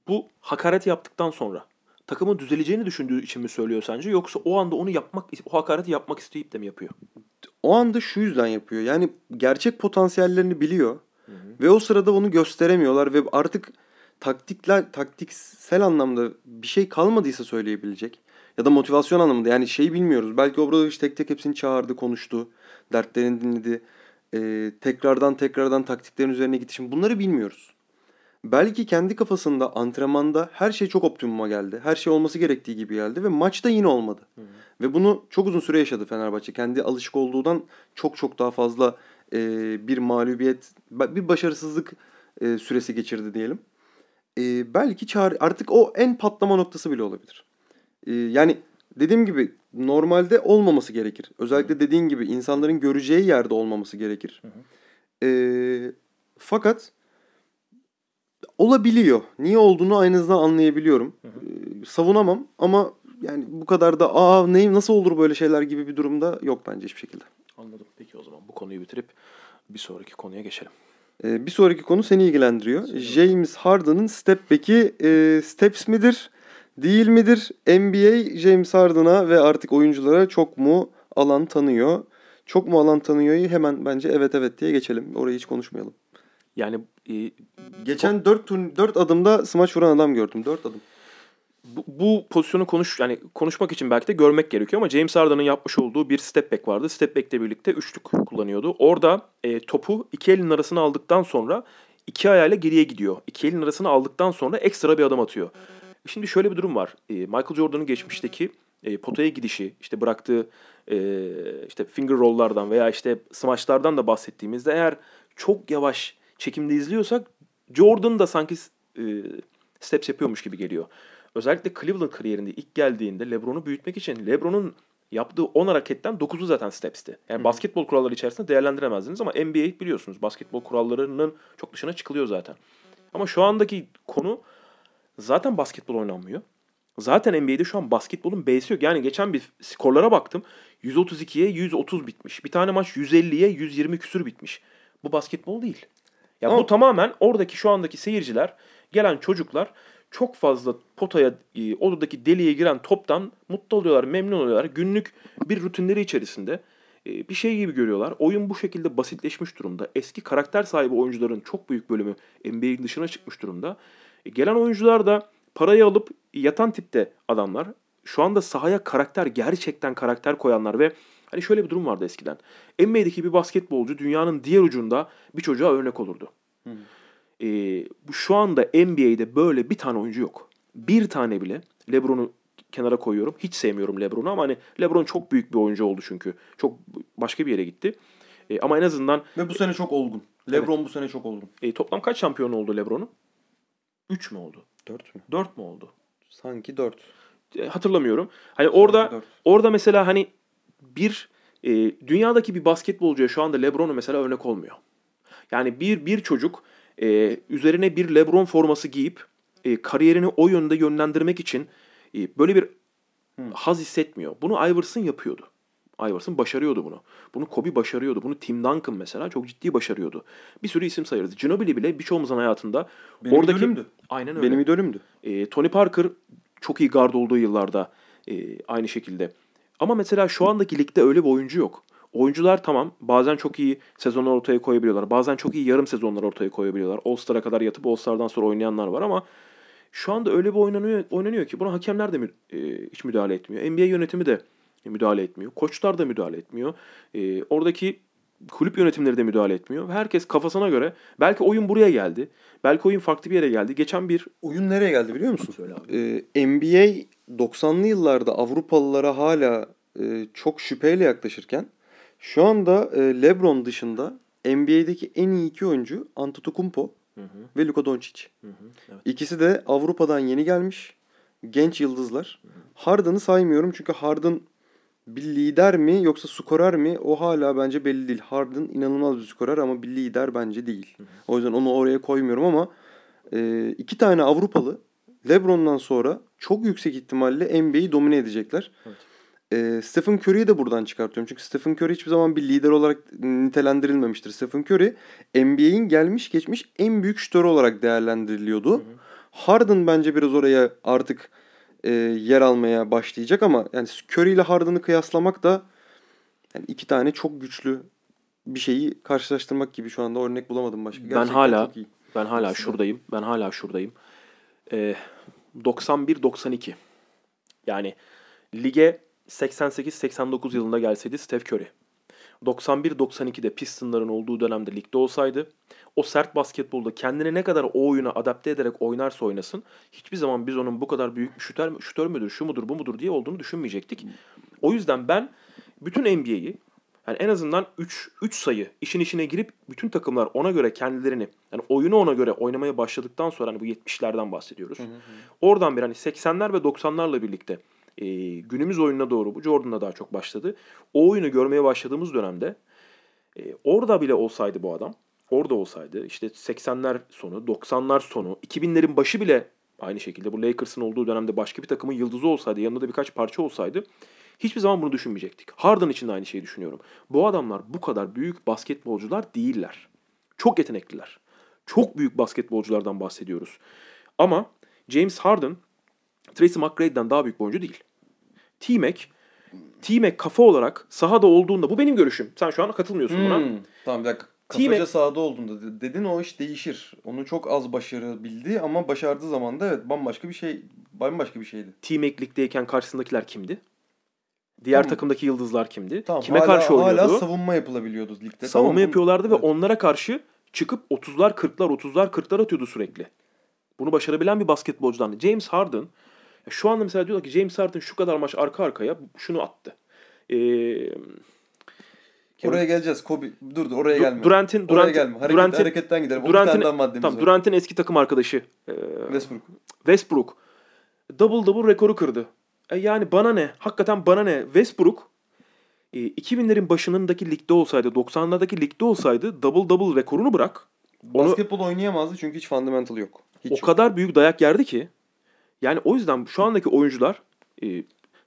bu hakaret yaptıktan sonra takımın düzeleceğini düşündüğü için mi söylüyor sence yoksa o anda onu yapmak o hakareti yapmak isteyip de mi yapıyor? O anda şu yüzden yapıyor. Yani gerçek potansiyellerini biliyor. Hı hı. Ve o sırada onu gösteremiyorlar ve artık taktikler taktiksel anlamda bir şey kalmadıysa söyleyebilecek ya da motivasyon anlamında yani şey bilmiyoruz. Belki Obradoviç tek tek hepsini çağırdı, konuştu, dertlerini dinledi. Ee, tekrardan tekrardan taktiklerin üzerine gitti. Şimdi bunları bilmiyoruz. Belki kendi kafasında antrenmanda her şey çok optimuma geldi. Her şey olması gerektiği gibi geldi ve maçta yine olmadı. Hı. Ve bunu çok uzun süre yaşadı Fenerbahçe. Kendi alışık olduğundan çok çok daha fazla e, bir mağlubiyet, bir başarısızlık e, süresi geçirdi diyelim. E, belki çağır artık o en patlama noktası bile olabilir. E, yani dediğim gibi normalde olmaması gerekir. Özellikle dediğin gibi insanların göreceği yerde olmaması gerekir. E, fakat olabiliyor. Niye olduğunu aynı zamanda anlayabiliyorum. Hı hı. E, savunamam ama yani bu kadar da aa ne nasıl olur böyle şeyler gibi bir durumda yok bence hiçbir şekilde. Anladım. Peki o zaman bu konuyu bitirip bir sonraki konuya geçelim. Ee, bir sonraki konu seni ilgilendiriyor. James Harden'ın step back'i e, steps midir? Değil midir? NBA James Harden'a ve artık oyunculara çok mu alan tanıyor? Çok mu alan tanıyor? Hemen bence evet evet diye geçelim. Orayı hiç konuşmayalım. Yani e, geçen 4 4 adımda smaç vuran adam gördüm. 4 adım bu, bu pozisyonu konuş yani konuşmak için belki de görmek gerekiyor ama James Harden'ın yapmış olduğu bir step back vardı. Step back'le birlikte üçlük kullanıyordu. Orada e, topu iki elin arasına aldıktan sonra iki ayağıyla geriye gidiyor. İki elin arasına aldıktan sonra ekstra bir adım atıyor. Şimdi şöyle bir durum var. E, Michael Jordan'ın geçmişteki e, potaya gidişi, işte bıraktığı e, işte finger roll'lardan veya işte smash'lardan da bahsettiğimizde eğer çok yavaş çekimde izliyorsak Jordan da sanki e, steps yapıyormuş gibi geliyor özellikle Cleveland kariyerinde ilk geldiğinde LeBron'u büyütmek için LeBron'un yaptığı 10 hareketten 9'u zaten steps'ti. Yani Hı. basketbol kuralları içerisinde değerlendiremezdiniz ama NBA biliyorsunuz basketbol kurallarının çok dışına çıkılıyor zaten. Ama şu andaki konu zaten basketbol oynanmıyor. Zaten NBA'de şu an basketbolun B'si yok. Yani geçen bir skorlara baktım. 132'ye 130 bitmiş. Bir tane maç 150'ye 120 küsür bitmiş. Bu basketbol değil. Ya Ama... bu tamamen oradaki şu andaki seyirciler, gelen çocuklar çok fazla potaya, e, odadaki deliğe giren toptan mutlu oluyorlar, memnun oluyorlar. Günlük bir rutinleri içerisinde e, bir şey gibi görüyorlar. Oyun bu şekilde basitleşmiş durumda. Eski karakter sahibi oyuncuların çok büyük bölümü NBA'in dışına çıkmış durumda. E, gelen oyuncular da parayı alıp yatan tipte adamlar. Şu anda sahaya karakter, gerçekten karakter koyanlar ve hani şöyle bir durum vardı eskiden. NBA'deki bir basketbolcu dünyanın diğer ucunda bir çocuğa örnek olurdu. Hı. E, bu şu anda NBA'de böyle bir tane oyuncu yok. Bir tane bile LeBron'u kenara koyuyorum. Hiç sevmiyorum LeBron'u ama hani LeBron çok büyük bir oyuncu oldu çünkü. Çok başka bir yere gitti. E, ama en azından... Ve bu sene çok olgun. LeBron evet. bu sene çok olgun. E, toplam kaç şampiyon oldu LeBron'un? 3 mü oldu? 4 mü? 4 mü oldu? Sanki 4. E, hatırlamıyorum. Hani orada 4. orada mesela hani bir e, dünyadaki bir basketbolcuya şu anda LeBron'u mesela örnek olmuyor. Yani bir bir çocuk e, üzerine bir LeBron forması giyip e, kariyerini o yönde yönlendirmek için e, böyle bir hmm. haz hissetmiyor. Bunu Iverson yapıyordu. Iverson başarıyordu bunu. Bunu Kobe başarıyordu. Bunu Tim Duncan mesela çok ciddi başarıyordu. Bir sürü isim sayarız. Ginobili bile birçoğumuzun hayatında Benim oradaki idolümdü. Aynen öyle. Benim idolümdü. E, Tony Parker çok iyi gard olduğu yıllarda e, aynı şekilde. Ama mesela şu andaki ligde öyle bir oyuncu yok. Oyuncular tamam bazen çok iyi sezonlar ortaya koyabiliyorlar. Bazen çok iyi yarım sezonlar ortaya koyabiliyorlar. All-Star'a kadar yatıp All-Star'dan sonra oynayanlar var ama şu anda öyle bir oynanıyor, oynanıyor ki buna hakemler de e, hiç müdahale etmiyor. NBA yönetimi de müdahale etmiyor. Koçlar da müdahale etmiyor. E, oradaki kulüp yönetimleri de müdahale etmiyor. Herkes kafasına göre belki oyun buraya geldi. Belki oyun farklı bir yere geldi. Geçen bir oyun nereye geldi biliyor musun? Söyle abi. Ee, NBA 90'lı yıllarda Avrupalılara hala e, çok şüpheyle yaklaşırken şu anda e, LeBron dışında NBA'deki en iyi iki oyuncu Antetokounmpo hı hı. ve Luka Doncic. Hı hı, evet. İkisi de Avrupa'dan yeni gelmiş genç yıldızlar. Harden'ı saymıyorum çünkü Harden bir lider mi yoksa skorer mi o hala bence belli değil. Harden inanılmaz bir skorer ama bir lider bence değil. Hı hı. O yüzden onu oraya koymuyorum ama e, iki tane Avrupalı LeBron'dan sonra çok yüksek ihtimalle NBA'yi domine edecekler. Evet. E, Stephen Curry'i de buradan çıkartıyorum. Çünkü Stephen Curry hiçbir zaman bir lider olarak nitelendirilmemiştir. Stephen Curry NBA'in gelmiş geçmiş en büyük şütörü olarak değerlendiriliyordu. Hı hı. Harden bence biraz oraya artık e, yer almaya başlayacak ama yani Curry ile Harden'ı kıyaslamak da yani iki tane çok güçlü bir şeyi karşılaştırmak gibi şu anda örnek bulamadım başka. Gerçekten ben hala Ben hala şuradayım. Ben hala şuradayım. Ee, 91-92. Yani lige 88-89 yılında gelseydi Steph Curry. 91-92'de Pistons'ların olduğu dönemde ligde olsaydı o sert basketbolda kendini ne kadar o oyuna adapte ederek oynarsa oynasın hiçbir zaman biz onun bu kadar büyük bir şütör, şütör müdür, şu mudur, bu mudur diye olduğunu düşünmeyecektik. O yüzden ben bütün NBA'yi yani en azından 3 3 sayı işin içine girip bütün takımlar ona göre kendilerini yani oyunu ona göre oynamaya başladıktan sonra hani bu 70'lerden bahsediyoruz. Oradan bir hani 80'ler ve 90'larla birlikte e, günümüz oyununa doğru bu Jordan'la daha çok başladı. O oyunu görmeye başladığımız dönemde e, orada bile olsaydı bu adam orada olsaydı işte 80'ler sonu 90'lar sonu 2000'lerin başı bile aynı şekilde bu Lakers'ın olduğu dönemde başka bir takımın yıldızı olsaydı yanında da birkaç parça olsaydı hiçbir zaman bunu düşünmeyecektik. Harden için de aynı şeyi düşünüyorum. Bu adamlar bu kadar büyük basketbolcular değiller. Çok yetenekliler. Çok büyük basketbolculardan bahsediyoruz. Ama James Harden Tracy McGrady'den daha büyük bir oyuncu değil. T-Mac T-Mac kafa olarak sahada olduğunda bu benim görüşüm. Sen şu an katılmıyorsun buna. Hmm, Tamam bir dakika. Kafaca sahada olduğunda de- dedin o iş değişir. Onu çok az başarabildi ama başardığı zaman da evet bambaşka bir şey bambaşka bir şeydi. T-Mac ligdeyken karşısındakiler kimdi? Diğer Tamam. takımdaki yıldızlar kimdi? Tamam, Kime hala, karşı oynuyordu? Hala savunma yapılabiliyordu ligde. Savunma Tamam, yapıyorlardı ve evet. onlara karşı çıkıp 30'lar 40'lar 30'lar 40'lar atıyordu sürekli. Bunu başarabilen bir basketbolcudan. James Harden şu anda mesela diyorlar ki James Harden şu kadar maç arka arkaya şunu attı. Ee, Oraya geleceğiz. Kobe dur dur oraya gelme. Durant'in oraya Durant'in gelme. Hareket, Durant'in hareketten gidelim. Durant'in tamam. Durant'in eski takım arkadaşı ee, Westbrook. Westbrook double double rekoru kırdı. E yani bana ne? Hakikaten bana ne? Westbrook e, 2000'lerin başındaki ligde olsaydı, 90'lardaki ligde olsaydı double double rekorunu bırak. Onu Basketbol oynayamazdı çünkü hiç fundamental yok. Hiç o yok. kadar büyük dayak yerdi ki. Yani o yüzden şu andaki oyuncular e,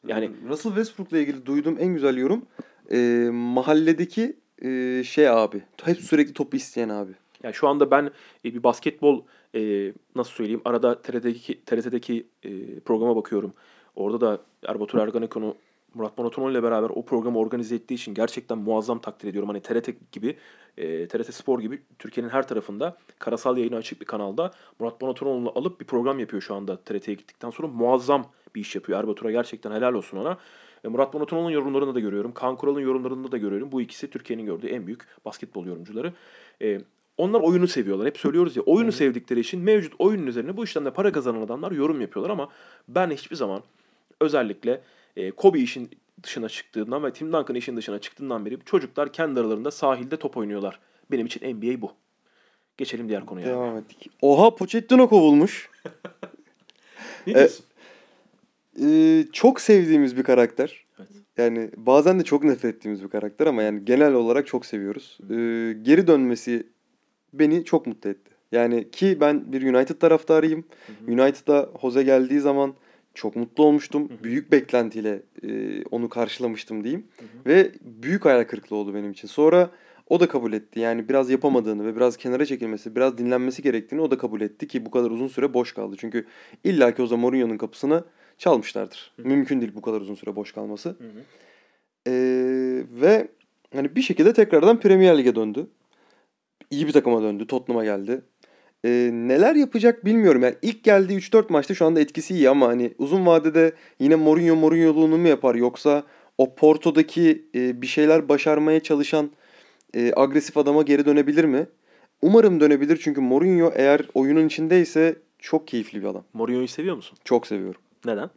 yani Russell Westbrook'la ilgili duyduğum en güzel yorum e, mahalledeki e, şey abi. Hep sürekli topu isteyen abi. Yani şu anda ben e, bir basketbol e, nasıl söyleyeyim arada TRT'deki, TRT'deki e, programa bakıyorum. Orada da Erbatur Ergenekonu Murat Monotonon ile beraber o programı organize ettiği için gerçekten muazzam takdir ediyorum. Hani TRT gibi, e, TRT Spor gibi Türkiye'nin her tarafında karasal yayını açık bir kanalda Murat Monotonoğlu'nu alıp bir program yapıyor şu anda TRT'ye gittikten sonra. Muazzam bir iş yapıyor. Erbatur'a gerçekten helal olsun ona. E, Murat Monotonoğlu'nun yorumlarını da görüyorum. Kaan Kural'ın yorumlarını da görüyorum. Bu ikisi Türkiye'nin gördüğü en büyük basketbol yorumcuları. E, onlar oyunu seviyorlar. Hep söylüyoruz ya oyunu sevdikleri için mevcut oyunun üzerine bu işten de para kazanan adamlar yorum yapıyorlar ama ben hiçbir zaman özellikle e, Kobe işin dışına çıktığından ve Tim Duncan işin dışına çıktığından beri çocuklar kendi aralarında sahilde top oynuyorlar. Benim için NBA bu. Geçelim diğer konuya. Devam ettik. Oha Pochettino kovulmuş. Ne E, diyorsun? Ee, çok sevdiğimiz bir karakter. Evet. Yani bazen de çok nefret ettiğimiz bir karakter ama yani genel olarak çok seviyoruz. Ee, geri dönmesi beni çok mutlu etti. Yani ki ben bir United taraftarıyım. United'a Jose geldiği zaman çok mutlu olmuştum. Büyük beklentiyle e, onu karşılamıştım diyeyim. Ve büyük hayal kırıklığı oldu benim için. Sonra o da kabul etti. Yani biraz yapamadığını ve biraz kenara çekilmesi, biraz dinlenmesi gerektiğini o da kabul etti ki bu kadar uzun süre boş kaldı. Çünkü illaki o zaman Mourinho'nun kapısını çalmışlardır. Mümkün değil bu kadar uzun süre boş kalması. Ee, ve hani bir şekilde tekrardan Premier Lig'e döndü. İyi bir takıma döndü. Tottenham'a geldi. Ee, neler yapacak bilmiyorum. Yani ilk geldiği 3-4 maçta şu anda etkisi iyi ama hani uzun vadede yine Mourinho Mourinho'luğunu mu yapar yoksa o Porto'daki e, bir şeyler başarmaya çalışan e, agresif adama geri dönebilir mi? Umarım dönebilir çünkü Mourinho eğer oyunun içindeyse çok keyifli bir adam. Mourinho'yu seviyor musun? Çok seviyorum. Neden?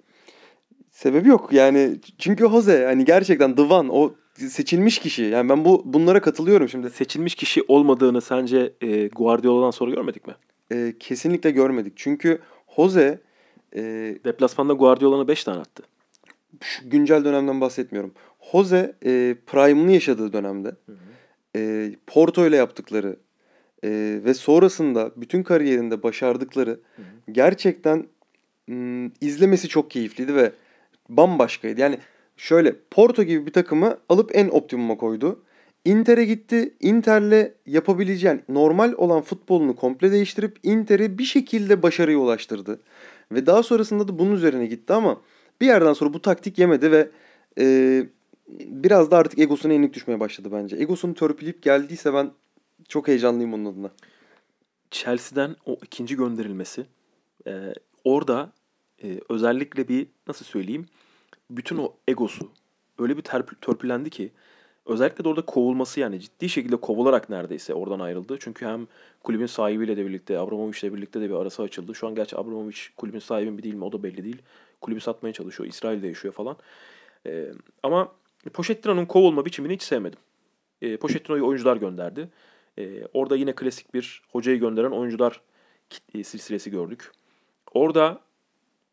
Sebebi yok yani çünkü Jose hani gerçekten The One o seçilmiş kişi. Yani ben bu bunlara katılıyorum şimdi. Seçilmiş kişi olmadığını sence e, Guardiola'dan sonra görmedik mi? Ee, kesinlikle görmedik. Çünkü Jose e, Deplasmanda Guardiola'na 5 tane attı. şu güncel dönemden bahsetmiyorum. Jose e, prime'ını yaşadığı dönemde e, Porto ile yaptıkları e, ve sonrasında bütün kariyerinde başardıkları gerçekten m, izlemesi çok keyifliydi ve bambaşkaydı. Yani şöyle Porto gibi bir takımı alıp en optimuma koydu. Inter'e gitti. Inter'le yapabileceğin normal olan futbolunu komple değiştirip Inter'i bir şekilde başarıya ulaştırdı. Ve daha sonrasında da bunun üzerine gitti ama bir yerden sonra bu taktik yemedi ve e, biraz da artık egosuna yenik düşmeye başladı bence. Egosunu törpüleyip geldiyse ben çok heyecanlıyım onun adına. Chelsea'den o ikinci gönderilmesi e, orada e, özellikle bir nasıl söyleyeyim bütün o egosu öyle bir terp- törpülendi ki özellikle de orada kovulması yani ciddi şekilde kovularak neredeyse oradan ayrıldı. Çünkü hem kulübün sahibiyle de birlikte Abramovich'le birlikte de bir arası açıldı. Şu an gerçi Abramovich kulübün sahibi mi değil mi o da belli değil. Kulübü satmaya çalışıyor. İsrail'de yaşıyor falan. E, ama Pochettino'nun kovulma biçimini hiç sevmedim. E, Pochettino'yu oyuncular gönderdi. E, orada yine klasik bir hocayı gönderen oyuncular e, silsilesi gördük. Orada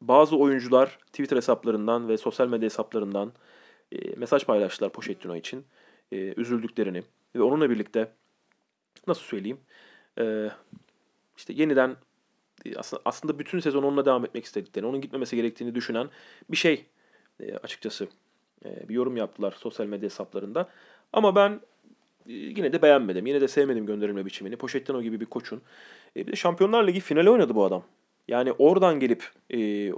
bazı oyuncular Twitter hesaplarından ve sosyal medya hesaplarından e, mesaj paylaştılar Pochettino için. E, üzüldüklerini ve onunla birlikte nasıl söyleyeyim e, işte yeniden e, aslında, bütün sezon onunla devam etmek istediklerini, onun gitmemesi gerektiğini düşünen bir şey e, açıkçası e, bir yorum yaptılar sosyal medya hesaplarında. Ama ben e, yine de beğenmedim. Yine de sevmedim gönderilme biçimini. Pochettino gibi bir koçun. E, bir de Şampiyonlar Ligi finali oynadı bu adam. Yani oradan gelip e,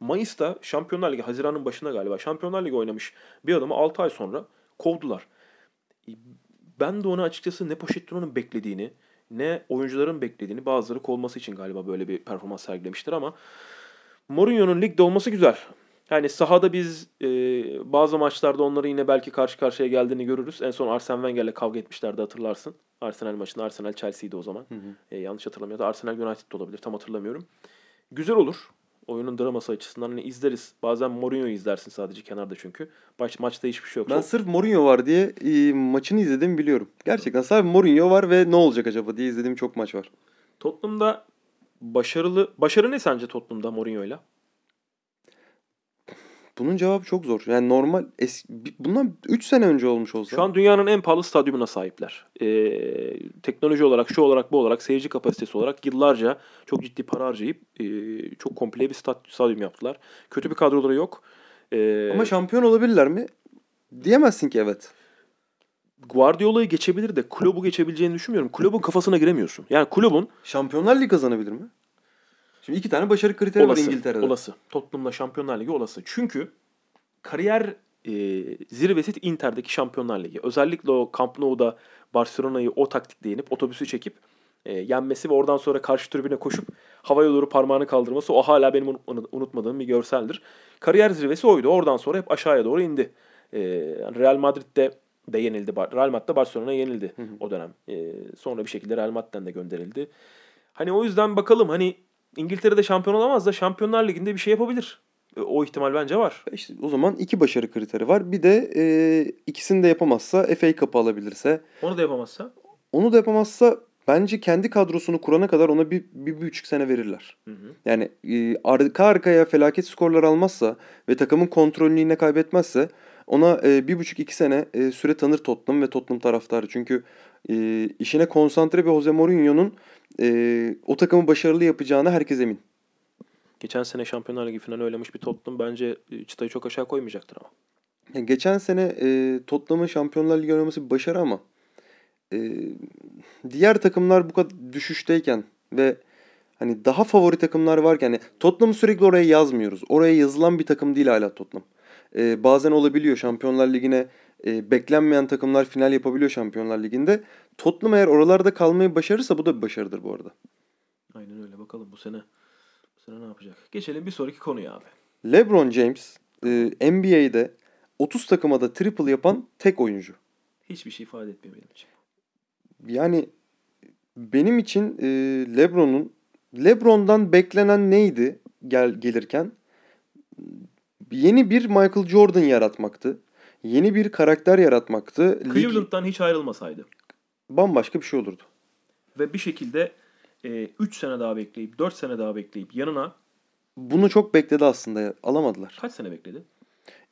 Mayıs'ta Şampiyonlar Ligi, Haziran'ın başında galiba Şampiyonlar Ligi oynamış bir adamı 6 ay sonra kovdular. E, Ben de ona açıkçası ne Pochettino'nun beklediğini ne oyuncuların beklediğini bazıları kovulması için galiba böyle bir performans sergilemiştir ama Mourinho'nun ligde olması güzel. Yani sahada biz e, bazı maçlarda onları yine belki karşı karşıya geldiğini görürüz. En son Arsene Wenger'le kavga etmişlerdi hatırlarsın. Arsenal maçında Arsenal Chelsea'ydi o zaman. E, yanlış hatırlamıyordu. Arsenal United de olabilir tam hatırlamıyorum. Güzel olur. Oyunun draması açısından hani izleriz. Bazen Mourinho'yu izlersin sadece kenarda çünkü. Maç, maçta hiçbir şey yok. Ben sırf Mourinho var diye e, maçını izledim biliyorum. Gerçekten sadece Mourinho var ve ne olacak acaba diye izlediğim çok maç var. Tottenham'da başarılı... Başarı ne sence Tottenham'da Mourinho'yla? Bunun cevabı çok zor. Yani normal es bundan 3 sene önce olmuş olsa. Şu an dünyanın en pahalı stadyumuna sahipler. Ee, teknoloji olarak, şu olarak, bu olarak, seyirci kapasitesi olarak yıllarca çok ciddi para harcayıp e, çok komple bir stat- stadyum yaptılar. Kötü bir kadroları yok. Ee, ama şampiyon olabilirler mi? Diyemezsin ki evet. Guardiola'yı geçebilir de Klopp'u geçebileceğini düşünmüyorum. Klopp'un kafasına giremiyorsun. Yani Klopp'un Şampiyonlar Ligi kazanabilir mi? Şimdi iki tane başarı kriteri var olası, İngiltere'de. olası. Tottenham'la Şampiyonlar Ligi olası. Çünkü kariyer e, zirvesi Inter'deki Şampiyonlar Ligi. Özellikle o Camp Nou'da Barcelona'yı o taktikle yenip otobüsü çekip e, yenmesi ve oradan sonra karşı tribüne koşup havaya doğru parmağını kaldırması o hala benim unut- unutmadığım bir görseldir. Kariyer zirvesi oydu. Oradan sonra hep aşağıya doğru indi. E, Real Madrid'de de yenildi. Real Madrid'de Barcelona'ya yenildi hı. o dönem. E, sonra bir şekilde Real Madrid'den de gönderildi. Hani o yüzden bakalım hani İngiltere'de şampiyon olamaz da Şampiyonlar Ligi'nde bir şey yapabilir. E, O ihtimal bence var. İşte o zaman iki başarı kriteri var. Bir de e, ikisini de yapamazsa FA Cup'ı alabilirse. Onu da yapamazsa. Onu da yapamazsa bence kendi kadrosunu kurana kadar ona bir, bir, bir buçuk sene verirler. Hı hı. Yani e, arka arkaya felaket skorlar almazsa ve takımın kontrolünü yine kaybetmezse ona e, bir buçuk iki sene e, süre tanır Tottenham ve Tottenham taraftarı. Çünkü e, işine konsantre bir Jose Mourinho'nun e, o takımı başarılı yapacağına herkes emin. Geçen sene Şampiyonlar Ligi finali oynamış bir Tottenham bence e, çıtayı çok aşağı koymayacaktır ama. Yani geçen sene e, Tottenham'ın Şampiyonlar Ligi oynaması bir başarı ama e, diğer takımlar bu kadar düşüşteyken ve hani daha favori takımlar varken yani Tottenham'ı sürekli oraya yazmıyoruz. Oraya yazılan bir takım değil hala Tottenham. E, bazen olabiliyor Şampiyonlar Ligi'ne e, beklenmeyen takımlar final yapabiliyor Şampiyonlar Ligi'nde. Tottenham eğer oralarda kalmayı başarırsa bu da bir başarıdır bu arada. Aynen öyle. Bakalım bu sene bu sene ne yapacak? Geçelim bir sonraki konuya abi. LeBron James e, NBA'de 30 takıma da triple yapan tek oyuncu. Hiçbir şey ifade etmiyor benim için. Yani benim için e, LeBron'un LeBron'dan beklenen neydi gel gelirken? Yeni bir Michael Jordan yaratmaktı. Yeni bir karakter yaratmaktı. Lig Cleveland'dan hiç ayrılmasaydı bambaşka bir şey olurdu. ve bir şekilde 3 sene daha bekleyip 4 sene daha bekleyip yanına Bunu çok bekledi aslında. Alamadılar. kaç sene bekledi?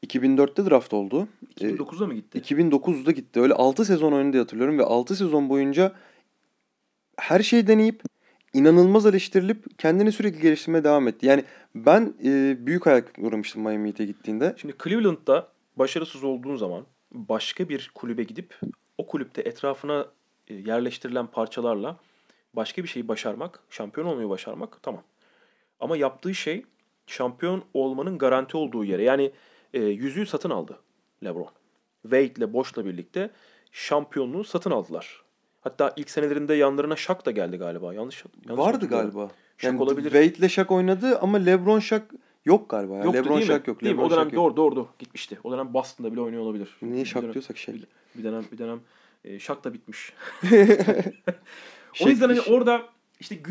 2004'te draft oldu. E, 2009'da mı gitti? 2009'da gitti. Öyle 6 sezon oynadı hatırlıyorum ve 6 sezon boyunca her şeyi deneyip inanılmaz eleştirilip kendini sürekli geliştirmeye devam etti. Yani ben e, büyük hayal uğramıştım Miami Heat'e gittiğinde. Şimdi Cleveland'da başarısız olduğun zaman başka bir kulübe gidip o kulüpte etrafına e, yerleştirilen parçalarla başka bir şeyi başarmak, şampiyon olmayı başarmak tamam. Ama yaptığı şey şampiyon olmanın garanti olduğu yere. Yani e, yüzüğü satın aldı LeBron. Wade ile Boş'la birlikte şampiyonluğu satın aldılar. Hatta ilk senelerinde yanlarına Shaq da geldi galiba. Yanlış, yanlış Vardı galiba. Shaq Yani olabilir. Wade'le Shaq oynadı ama LeBron Shaq yok galiba. Ya. Yoktu LeBron değil mi? Shaq yok. Değil mi? LeBron O dönem yok. doğru doğru doğru gitmişti. O dönem Boston'da bile oynuyor olabilir. Niye Shaq dönem- diyorsak şey. Bir, bir dönem bir dönem e, Shaq da bitmiş. o Shaq- yüzden hani orada işte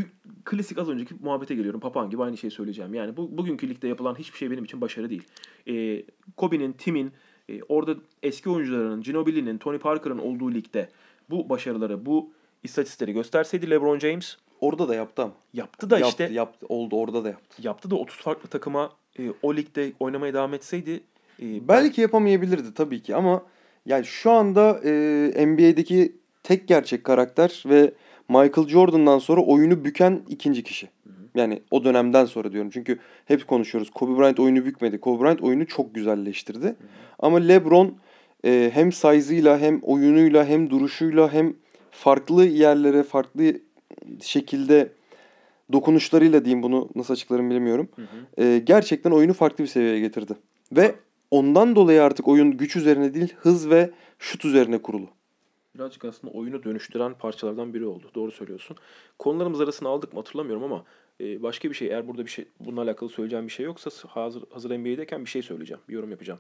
klasik az önceki muhabbete geliyorum. Papağan gibi aynı şeyi söyleyeceğim. Yani bu bugünkü ligde yapılan hiçbir şey benim için başarı değil. E, Kobe'nin, Tim'in, e, orada eski oyuncularının, Ginobili'nin, Tony Parker'ın olduğu ligde bu başarıları, bu istatistikleri gösterseydi LeBron James Orada da yaptı ama. yaptı da yaptı, işte yaptı. Oldu orada da yaptı. yaptı da 30 farklı takıma e, o ligde oynamaya devam etseydi e, Belki yapamayabilirdi tabii ki ama yani şu anda e, NBA'deki tek gerçek karakter ve Michael Jordan'dan sonra oyunu büken ikinci kişi. Yani o dönemden sonra diyorum. Çünkü hep konuşuyoruz. Kobe Bryant oyunu bükmedi. Kobe Bryant oyunu çok güzelleştirdi. Ama LeBron e, hem size'ıyla hem oyunuyla hem duruşuyla hem farklı yerlere farklı şekilde dokunuşlarıyla diyeyim bunu nasıl açıklarım bilmiyorum. Hı hı. E, gerçekten oyunu farklı bir seviyeye getirdi. Ve ondan dolayı artık oyun güç üzerine değil hız ve şut üzerine kurulu. birazcık aslında oyunu dönüştüren parçalardan biri oldu. Doğru söylüyorsun. Konularımız arasında aldık mı hatırlamıyorum ama e, başka bir şey eğer burada bir şey bununla alakalı söyleyeceğim bir şey yoksa hazır hazır NBA'deyken bir şey söyleyeceğim. Bir yorum yapacağım.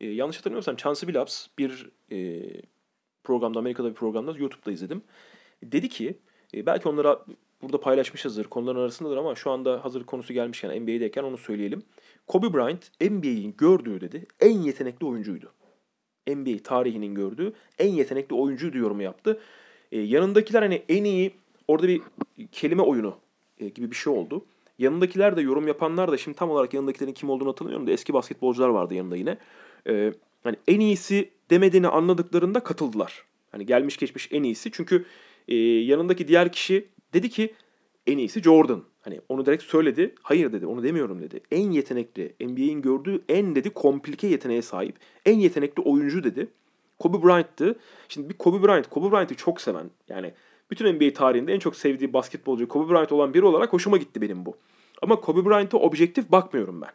E, yanlış hatırlamıyorsam Chance Billups bir e, programda Amerika'da bir programda YouTube'da izledim. Dedi ki e, belki onlara burada paylaşmışızdır konuların arasındadır ama şu anda hazır konusu gelmişken NBA'deyken onu söyleyelim. Kobe Bryant NBA'in gördüğü dedi en yetenekli oyuncuydu. NBA tarihinin gördüğü en yetenekli oyuncu yorumu yaptı. E, yanındakiler hani en iyi orada bir kelime oyunu e, gibi bir şey oldu. Yanındakiler de yorum yapanlar da şimdi tam olarak yanındakilerin kim olduğunu hatırlamıyorum da eski basketbolcular vardı yanında yine. E, hani en iyisi demediğini anladıklarında katıldılar. Hani gelmiş geçmiş en iyisi. Çünkü e, yanındaki diğer kişi dedi ki en iyisi Jordan. Hani onu direkt söyledi. Hayır dedi onu demiyorum dedi. En yetenekli NBA'in gördüğü en dedi komplike yeteneğe sahip. En yetenekli oyuncu dedi. Kobe Bryant'tı. Şimdi bir Kobe Bryant, Kobe Bryant'ı çok seven yani bütün NBA tarihinde en çok sevdiği basketbolcu Kobe Bryant olan biri olarak hoşuma gitti benim bu. Ama Kobe Bryant'a objektif bakmıyorum ben.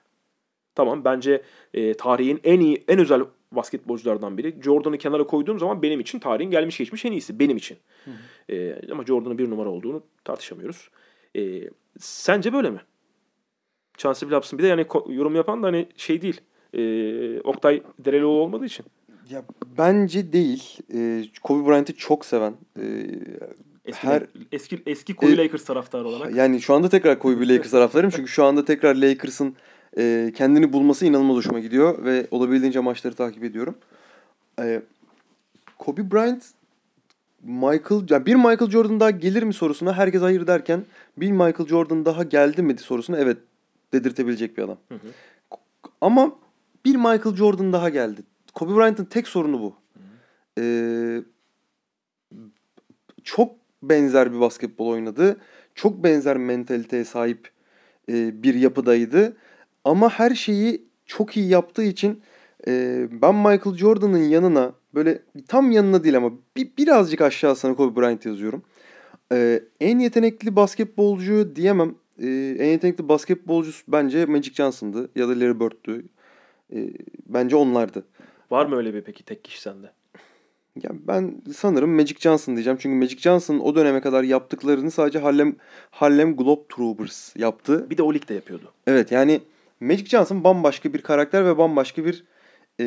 Tamam bence e, tarihin en iyi, en özel basketbolculardan biri. Jordan'ı kenara koyduğum zaman benim için tarihin gelmiş geçmiş en iyisi. Benim için. E, ama Jordan'ın bir numara olduğunu tartışamıyoruz. E, sence böyle mi? Chance Billups'ın bir de yani yorum yapan da hani şey değil. E, Oktay Derelioğlu olmadığı için. Ya bence değil. E, Kobe Bryant'ı çok seven. e, Eski, Her- eski, eski Kobe E, Lakers taraftarı olarak. Yani şu anda tekrar Kobe Lakers taraftarıyım. Çünkü şu anda tekrar Lakers'ın e, kendini bulması inanılmaz hoşuma gidiyor. Ve olabildiğince maçları takip ediyorum. E, Kobe Bryant Michael, yani bir Michael Jordan daha gelir mi sorusuna herkes hayır derken bir Michael Jordan daha geldi mi sorusuna evet dedirtebilecek bir adam. Hı hı. Ama bir Michael Jordan daha geldi. Kobe Bryant'ın tek sorunu bu. Ee, çok benzer bir basketbol oynadı. Çok benzer mentaliteye sahip e, bir yapıdaydı. Ama her şeyi çok iyi yaptığı için e, ben Michael Jordan'ın yanına böyle tam yanına değil ama bir, birazcık aşağısına Kobe Bryant yazıyorum. E, en yetenekli basketbolcu diyemem. E, en yetenekli basketbolcu bence Magic Johnson'dı ya da Larry Bird'tü. E, bence onlardı. Var mı öyle bir peki tek kişi sende? Ya ben sanırım Magic Johnson diyeceğim. Çünkü Magic Johnson o döneme kadar yaptıklarını sadece Harlem Harlem Globetrotters yaptı. Bir de o ligde yapıyordu. Evet yani Magic Johnson bambaşka bir karakter ve bambaşka bir e,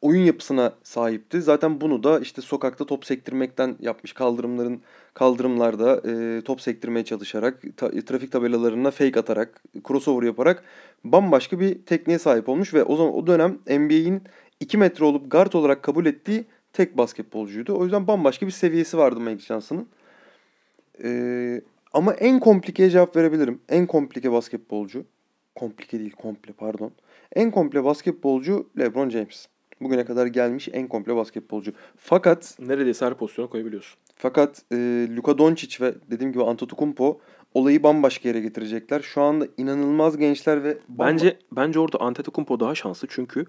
oyun yapısına sahipti. Zaten bunu da işte sokakta top sektirmekten yapmış. Kaldırımların kaldırımlarda e, top sektirmeye çalışarak, ta- trafik tabelalarına fake atarak, crossover yaparak bambaşka bir tekniğe sahip olmuş ve o zaman o dönem NBA'in 2 metre olup guard olarak kabul ettiği tek basketbolcuydu. O yüzden bambaşka bir seviyesi vardı Magic Johnson'ın. E, ama en komplikeye cevap verebilirim. En komplike basketbolcu komplike değil komple pardon. En komple basketbolcu LeBron James. Bugüne kadar gelmiş en komple basketbolcu. Fakat Neredeyse her pozisyona koyabiliyorsun. fakat e, Luka Doncic ve dediğim gibi Antetokounmpo olayı bambaşka yere getirecekler. Şu anda inanılmaz gençler ve bamba- Bence bence orada Antetokounmpo daha şanslı çünkü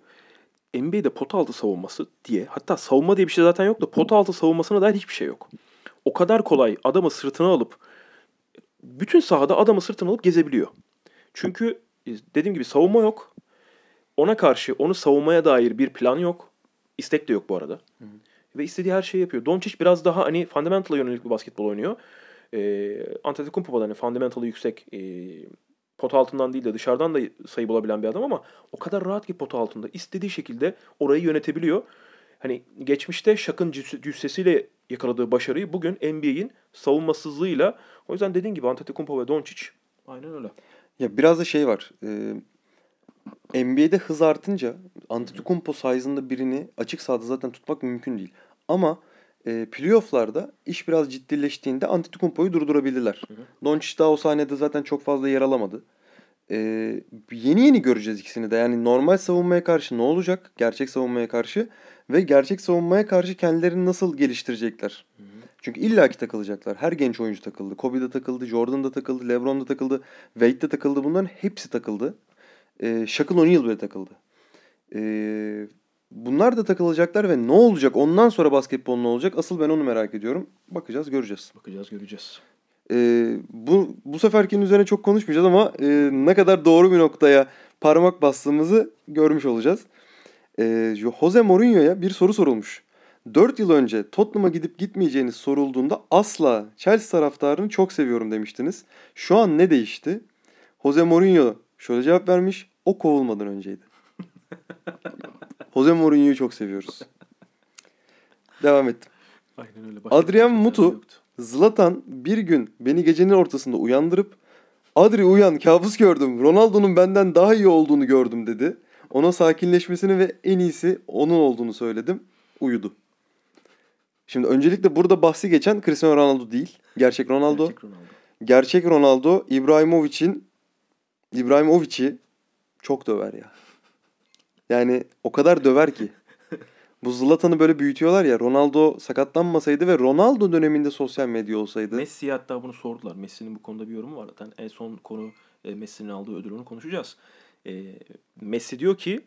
NBA'de pot altı savunması diye hatta savunma diye bir şey zaten yok da pot altı savunmasına dair hiçbir şey yok. O kadar kolay adamı sırtına alıp bütün sahada adamı sırtına alıp gezebiliyor. Çünkü dediğim gibi savunma yok. Ona karşı onu savunmaya dair bir plan yok. İstek de yok bu arada. ve istediği her şeyi yapıyor. Doncic biraz daha hani fundamental'a yönelik bir basketbol oynuyor. E, Antetokounmpo da hani fundamental'ı yüksek e, pot altından değil de dışarıdan da sayı bulabilen bir adam ama o kadar rahat ki pot altında istediği şekilde orayı yönetebiliyor. Hani geçmişte Şak'ın cüssesiyle yakaladığı başarıyı bugün NBA'in savunmasızlığıyla o yüzden dediğin gibi Antetokounmpo ve Doncic aynen öyle. Ya biraz da şey var. E, NBA'de hız artınca Antetokounmpo size'ında birini açık sahada zaten tutmak mümkün değil. Ama e, playoff'larda iş biraz ciddileştiğinde Antetokounmpo'yu durdurabilirler. Doncic daha o sahnede zaten çok fazla yer alamadı. E, yeni yeni göreceğiz ikisini de. Yani normal savunmaya karşı ne olacak? Gerçek savunmaya karşı ve gerçek savunmaya karşı kendilerini nasıl geliştirecekler? Hı. Çünkü illaki takılacaklar. Her genç oyuncu takıldı. Kobe de takıldı, Jordan da takıldı, LeBron da takıldı, Wade de takıldı. Bunların hepsi takıldı. Ee, Shaquille O'Neal bile takıldı. Ee, bunlar da takılacaklar ve ne olacak? Ondan sonra basketbol ne olacak? Asıl ben onu merak ediyorum. Bakacağız, göreceğiz. Bakacağız, göreceğiz. Ee, bu bu seferkinin üzerine çok konuşmayacağız ama e, ne kadar doğru bir noktaya parmak bastığımızı görmüş olacağız. Ee, Jose Mourinho'ya bir soru sorulmuş. 4 yıl önce Tottenham'a gidip gitmeyeceğiniz sorulduğunda asla Chelsea taraftarını çok seviyorum demiştiniz. Şu an ne değişti? Jose Mourinho şöyle cevap vermiş. O kovulmadan önceydi. Jose Mourinho'yu çok seviyoruz. Devam ettim. Aynen öyle. Başka Adrian Mutu, Zlatan bir gün beni gecenin ortasında uyandırıp Adri uyan kabus gördüm. Ronaldo'nun benden daha iyi olduğunu gördüm dedi. Ona sakinleşmesini ve en iyisi onun olduğunu söyledim. Uyudu. Şimdi öncelikle burada bahsi geçen Cristiano Ronaldo değil. Gerçek Ronaldo. Gerçek Ronaldo. Gerçek Ronaldo İbrahimovic'in İbrahimovic'i çok döver ya. Yani o kadar döver ki. Bu Zlatan'ı böyle büyütüyorlar ya. Ronaldo sakatlanmasaydı ve Ronaldo döneminde sosyal medya olsaydı. Messi hatta bunu sordular. Messi'nin bu konuda bir yorumu var. Zaten en son konu e, Messi'nin aldığı ödülünü konuşacağız. E, Messi diyor ki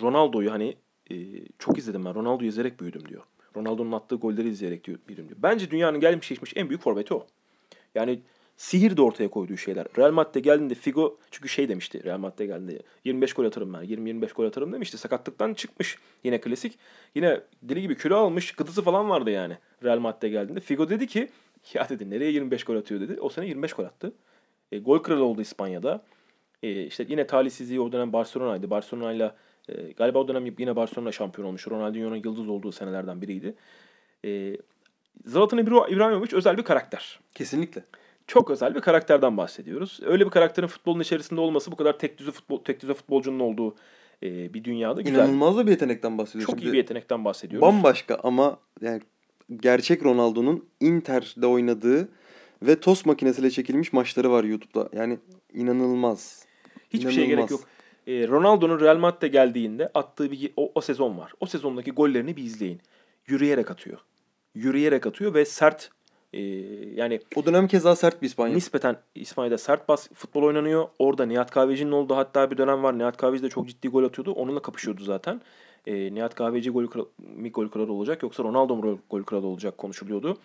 Ronaldo'yu hani e, çok izledim ben. Ronaldo'yu izleyerek büyüdüm diyor. Ronaldo'nun attığı golleri izleyerek diyor, büyüdüm diyor. Bence dünyanın gelmiş geçmiş en büyük forveti o. Yani sihir de ortaya koyduğu şeyler. Real Madrid'e geldiğinde Figo çünkü şey demişti Real Madrid'e geldiğinde 25 gol atarım ben 20-25 gol atarım demişti. Sakatlıktan çıkmış yine klasik. Yine deli gibi kilo almış gıdısı falan vardı yani Real Madrid'e geldiğinde. Figo dedi ki ya dedi nereye 25 gol atıyor dedi. O sene 25 gol attı. E, gol kralı oldu İspanya'da. E, işte yine talihsizliği o dönem Barcelona'ydı. Barcelona'yla e, galiba o dönem yine Barcelona şampiyon olmuş. Ronaldinho'nun yıldız olduğu senelerden biriydi. E, Zlatan İbrahimovic özel bir karakter. Kesinlikle. Çok özel bir karakterden bahsediyoruz. Öyle bir karakterin futbolun içerisinde olması bu kadar tek düze futbol tek düze futbolcunun olduğu e, bir dünyada güzel. İnanılmaz da bir yetenekten bahsediyoruz. Çok iyi bir yetenekten bahsediyoruz. Bambaşka ama yani gerçek Ronaldo'nun Inter'de oynadığı ve tost makinesiyle çekilmiş maçları var YouTube'da. Yani inanılmaz. Hiçbir inanılmaz. şey gerek yok. Ee, Ronaldo'nun Real Madrid'e geldiğinde attığı bir o, o sezon var. O sezondaki gollerini bir izleyin. Yürüyerek atıyor. Yürüyerek atıyor ve sert e, yani o dönem keza sert bir İspanya. Nispeten İspanya'da sert bas futbol oynanıyor. Orada Nihat Kahveci'nin olduğu hatta bir dönem var. Nihat Kahveci de çok ciddi gol atıyordu. Onunla kapışıyordu zaten. E, Nihat Kahveci gol mi gol kralı olacak yoksa Ronaldo mu gol kralı olacak konuşuluyordu.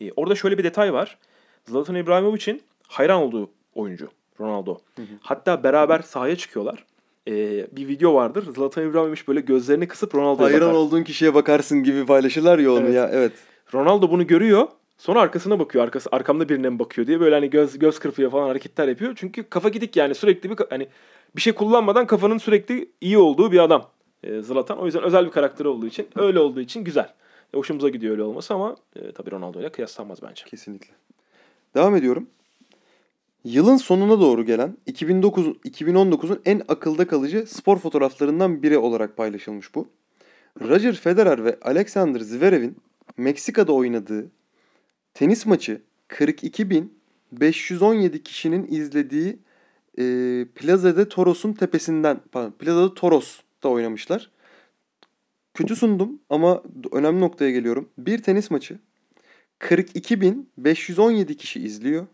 E, orada şöyle bir detay var. Zlatan İbrahimovic'in hayran olduğu oyuncu Ronaldo. Hı hı. Hatta beraber sahaya çıkıyorlar e, bir video vardır. Zlatan İbrahimovic böyle gözlerini kısıp Ronaldo'ya Hayran bakar. olduğun kişiye bakarsın gibi paylaşırlar ya onu evet. ya. Evet. Ronaldo bunu görüyor. Sonra arkasına bakıyor. Arkası arkamda birine mi bakıyor diye böyle hani göz göz kırpıyor falan hareketler yapıyor. Çünkü kafa gidik yani sürekli bir hani bir şey kullanmadan kafanın sürekli iyi olduğu bir adam. E, Zlatan o yüzden özel bir karakter olduğu için öyle olduğu için güzel. E, hoşumuza gidiyor öyle olması ama e, tabii Ronaldo ile kıyaslanmaz bence. Kesinlikle. Devam ediyorum. Yılın sonuna doğru gelen 2009 2019'un en akılda kalıcı spor fotoğraflarından biri olarak paylaşılmış bu. Roger Federer ve Alexander Zverev'in Meksika'da oynadığı tenis maçı 42.517 kişinin izlediği e, Plaza de Toros'un tepesinden, pardon, Plaza de Toros'ta oynamışlar. Kötü sundum ama önemli noktaya geliyorum. Bir tenis maçı 42.517 kişi izliyor.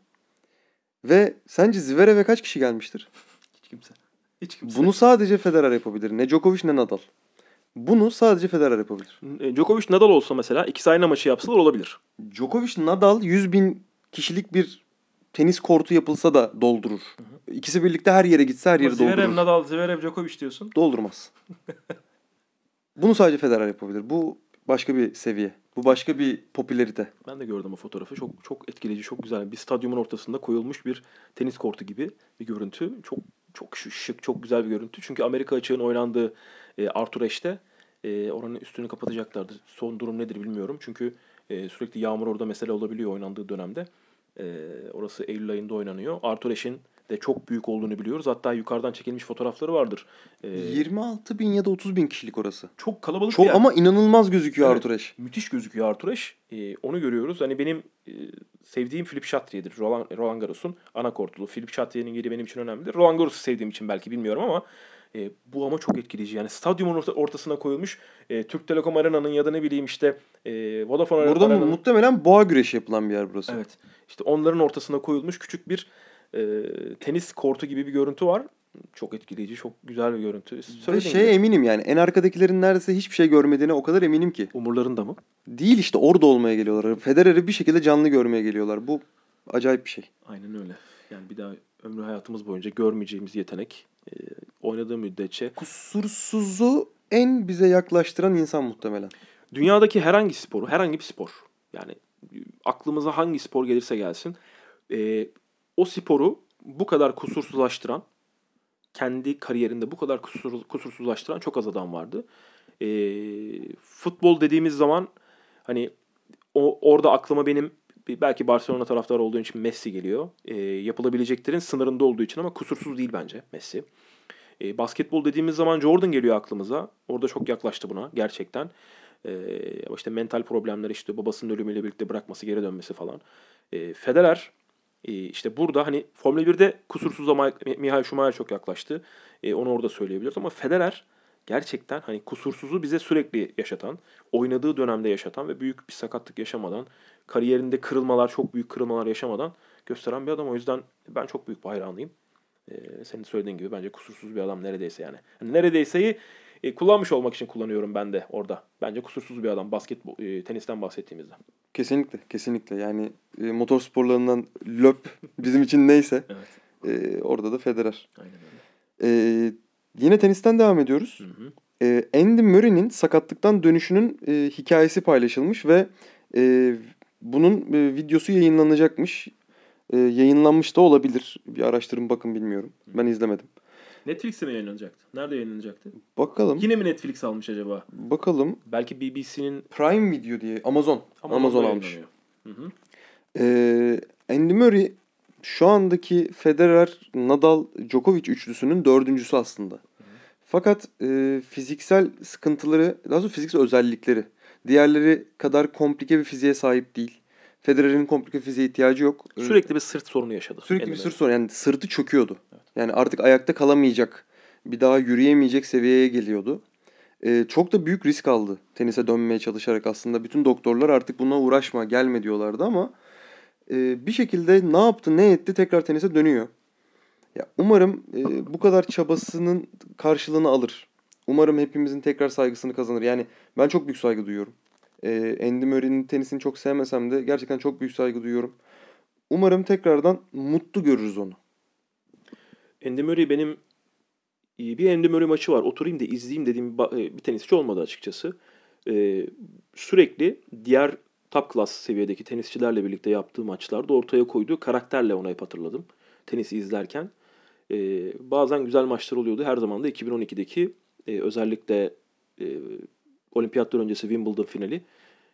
Ve sence Zverev'e kaç kişi gelmiştir? Hiç kimse. Hiç kimse. Bunu sadece Federer yapabilir. Ne Djokovic ne Nadal. Bunu sadece Federer yapabilir. E, Djokovic Nadal olsa mesela ikisi aynı maçı yapsalar olabilir. Djokovic Nadal 100 bin kişilik bir tenis kortu yapılsa da doldurur. İkisi birlikte her yere gitse her yeri Zverev, doldurur. Nadal, Zverev, Djokovic diyorsun. Doldurmaz. Bunu sadece Federer yapabilir. Bu başka bir seviye. Bu başka bir popülerite. Ben de gördüm o fotoğrafı. Çok çok etkileyici, çok güzel. Bir stadyumun ortasında koyulmuş bir tenis kortu gibi bir görüntü. Çok çok şık, çok güzel bir görüntü. Çünkü Amerika açığın oynandığı e, Arthur Ashe'te e, oranın üstünü kapatacaklardı. Son durum nedir bilmiyorum. Çünkü e, sürekli yağmur orada mesele olabiliyor oynandığı dönemde. E, orası Eylül ayında oynanıyor. Arthur Ashe'in de çok büyük olduğunu biliyoruz. Hatta yukarıdan çekilmiş fotoğrafları vardır. E, 26 bin ya da 30 bin kişilik orası. Çok kalabalık çok, bir yer. Ama inanılmaz gözüküyor evet, Arthur Ashe. Müthiş gözüküyor Arthur Ashe. E, onu görüyoruz. Hani benim e, sevdiğim Philip Chatrier'dir. Roland, Roland Garros'un ana kortulu. Philip Chatrier'in yeri benim için önemlidir. Roland Garros'u sevdiğim için belki bilmiyorum ama e, bu ama çok etkileyici. Yani stadyumun ortasına koyulmuş e, Türk Telekom Arena'nın ya da ne bileyim işte e, Vodafone Burada Arena'nın... muhtemelen boğa güreşi yapılan bir yer burası. Evet. İşte onların ortasına koyulmuş küçük bir e, tenis kortu gibi bir görüntü var. Çok etkileyici, çok güzel bir görüntü. Ve şey gibi. eminim yani en arkadakilerin neredeyse hiçbir şey görmediğine o kadar eminim ki. Umurlarında mı? Değil işte orada olmaya geliyorlar. Federer'i bir şekilde canlı görmeye geliyorlar. Bu acayip bir şey. Aynen öyle. Yani bir daha ömrü hayatımız boyunca görmeyeceğimiz yetenek e, oynadığı müddetçe. Kusursuzu en bize yaklaştıran insan muhtemelen. Dünyadaki herhangi sporu, herhangi bir spor. Yani aklımıza hangi spor gelirse gelsin. E, o sporu bu kadar kusursuzlaştıran, kendi kariyerinde bu kadar kusur, kusursuzlaştıran çok az adam vardı. E, futbol dediğimiz zaman hani o orada aklıma benim belki Barcelona taraftarı olduğu için Messi geliyor. E, yapılabileceklerin sınırında olduğu için ama kusursuz değil bence Messi. E, basketbol dediğimiz zaman Jordan geliyor aklımıza. Orada çok yaklaştı buna gerçekten. E, işte mental problemler işte babasının ölümüyle birlikte bırakması geri dönmesi falan. E, Federer işte burada hani Formula 1'de kusursuz ama Mihail Schumacher çok yaklaştı. E, onu orada söyleyebiliyoruz ama Federer gerçekten hani kusursuzu bize sürekli yaşatan, oynadığı dönemde yaşatan ve büyük bir sakatlık yaşamadan, kariyerinde kırılmalar, çok büyük kırılmalar yaşamadan gösteren bir adam. O yüzden ben çok büyük bir hayranıyım. Ee, senin söylediğin gibi bence kusursuz bir adam neredeyse yani. yani neredeyseyi e, kullanmış olmak için kullanıyorum ben de orada. Bence kusursuz bir adam basketbol, e, tenisten bahsettiğimizde. Kesinlikle, kesinlikle. Yani e, motor sporlarından löp bizim için neyse. evet. E, orada da Federer. Aynen öyle. E, yine tenisten devam ediyoruz. Hı hı. E, Andy Murray'nin sakatlıktan dönüşünün e, hikayesi paylaşılmış ve e, bunun e, videosu yayınlanacakmış. E, yayınlanmış da olabilir. Bir araştırın bakın bilmiyorum. Ben izlemedim. Netflix'te mi yayınlanacaktı? Nerede yayınlanacaktı? Bakalım. Yine mi Netflix almış acaba? Bakalım. Belki BBC'nin... Prime Video diye. Amazon. Amazon, Amazon almış. Hı hı. Ee, Andy Murray şu andaki Federer, Nadal, Djokovic üçlüsünün dördüncüsü aslında. Hı hı. Fakat e, fiziksel sıkıntıları, daha doğrusu fiziksel özellikleri diğerleri kadar komplike bir fiziğe sahip değil. Federer'in komplike fiziğe ihtiyacı yok. Sürekli bir sırt sorunu yaşadı. Sürekli bir sırt sorunu. Yani sırtı çöküyordu. Evet. Yani artık ayakta kalamayacak, bir daha yürüyemeyecek seviyeye geliyordu. Ee, çok da büyük risk aldı tenise dönmeye çalışarak aslında. Bütün doktorlar artık buna uğraşma, gelme diyorlardı ama e, bir şekilde ne yaptı, ne etti tekrar tenise dönüyor. Ya umarım e, bu kadar çabasının karşılığını alır. Umarım hepimizin tekrar saygısını kazanır. Yani ben çok büyük saygı duyuyorum. E, Andy Murray'nin tenisini çok sevmesem de gerçekten çok büyük saygı duyuyorum. Umarım tekrardan mutlu görürüz onu. Andy Murray benim bir Andy Murray maçı var. Oturayım da izleyeyim dediğim bir tenisçi olmadı açıkçası. Ee, sürekli diğer top class seviyedeki tenisçilerle birlikte yaptığı maçlarda ortaya koyduğu karakterle ona hep hatırladım. Tenisi izlerken. Ee, bazen güzel maçlar oluyordu. Her zaman da 2012'deki e, özellikle e, olimpiyatlar öncesi Wimbledon finali.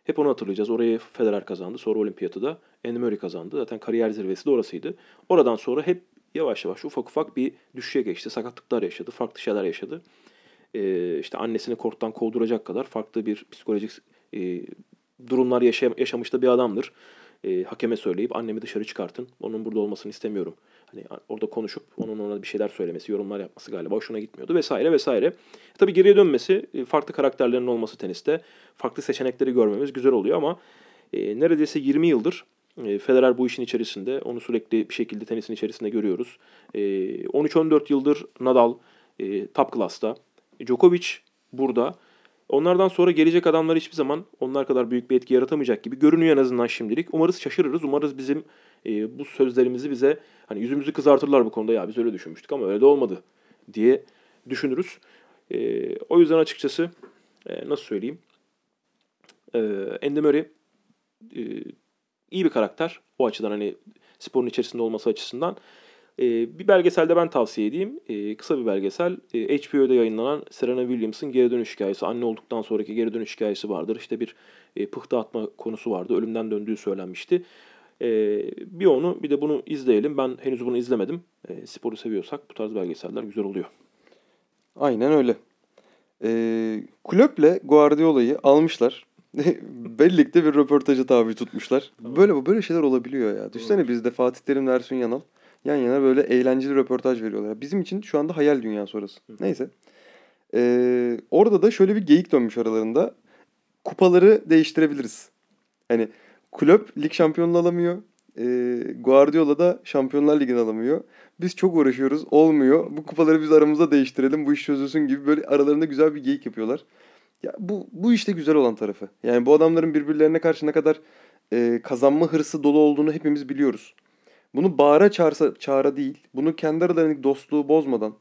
Hep onu hatırlayacağız. Orayı Federer kazandı. Sonra olimpiyatı da Andy Murray kazandı. Zaten kariyer zirvesi de orasıydı. Oradan sonra hep yavaş yavaş ufak ufak bir düşüşe geçti. Sakatlıklar yaşadı. Farklı şeyler yaşadı. Ee, işte annesini korttan kovduracak kadar farklı bir psikolojik e, durumlar yaşa yaşamış da bir adamdır. E, hakeme söyleyip annemi dışarı çıkartın. Onun burada olmasını istemiyorum. Hani orada konuşup onun ona bir şeyler söylemesi, yorumlar yapması galiba hoşuna gitmiyordu vesaire vesaire. E, tabii geriye dönmesi, e, farklı karakterlerin olması teniste, farklı seçenekleri görmemiz güzel oluyor ama e, neredeyse 20 yıldır e, Federer bu işin içerisinde. Onu sürekli bir şekilde tenisin içerisinde görüyoruz. E, 13-14 yıldır Nadal e, top class'ta. Djokovic burada. Onlardan sonra gelecek adamlar hiçbir zaman onlar kadar büyük bir etki yaratamayacak gibi görünüyor en azından şimdilik. Umarız şaşırırız. Umarız bizim e, bu sözlerimizi bize hani yüzümüzü kızartırlar bu konuda. Ya biz öyle düşünmüştük ama öyle de olmadı diye düşünürüz. E, o yüzden açıkçası e, nasıl söyleyeyim? E, Andy Murray e, iyi bir karakter. O açıdan hani sporun içerisinde olması açısından. E, bir belgeselde ben tavsiye edeyim. E, kısa bir belgesel. E, HBO'da yayınlanan Serena Williams'ın geri dönüş hikayesi. Anne olduktan sonraki geri dönüş hikayesi vardır. İşte bir e, pıhtı atma konusu vardı. Ölümden döndüğü söylenmişti. E, bir onu bir de bunu izleyelim. Ben henüz bunu izlemedim. E, sporu seviyorsak bu tarz belgeseller güzel oluyor. Aynen öyle. E, kulüple Guardiola'yı almışlar. Birlikte bir röportajı tabi tutmuşlar. Böyle böyle şeyler olabiliyor ya. Düşünsene bizde Fatih Terim ve Ersun Yanal yan yana böyle eğlenceli röportaj veriyorlar. Bizim için şu anda hayal dünyası orası. Neyse. Ee, orada da şöyle bir geyik dönmüş aralarında. Kupaları değiştirebiliriz. Hani kulüp lig şampiyonluğu alamıyor. E, Guardiola da Şampiyonlar Ligi'ni alamıyor. Biz çok uğraşıyoruz. Olmuyor. Bu kupaları biz aramızda değiştirelim. Bu iş çözülsün gibi böyle aralarında güzel bir geyik yapıyorlar. Ya bu bu işte güzel olan tarafı. Yani bu adamların birbirlerine karşı ne kadar e, kazanma hırsı dolu olduğunu hepimiz biliyoruz. Bunu bağıra çağırsa çağıra değil, bunu kendi aralarındaki dostluğu bozmadan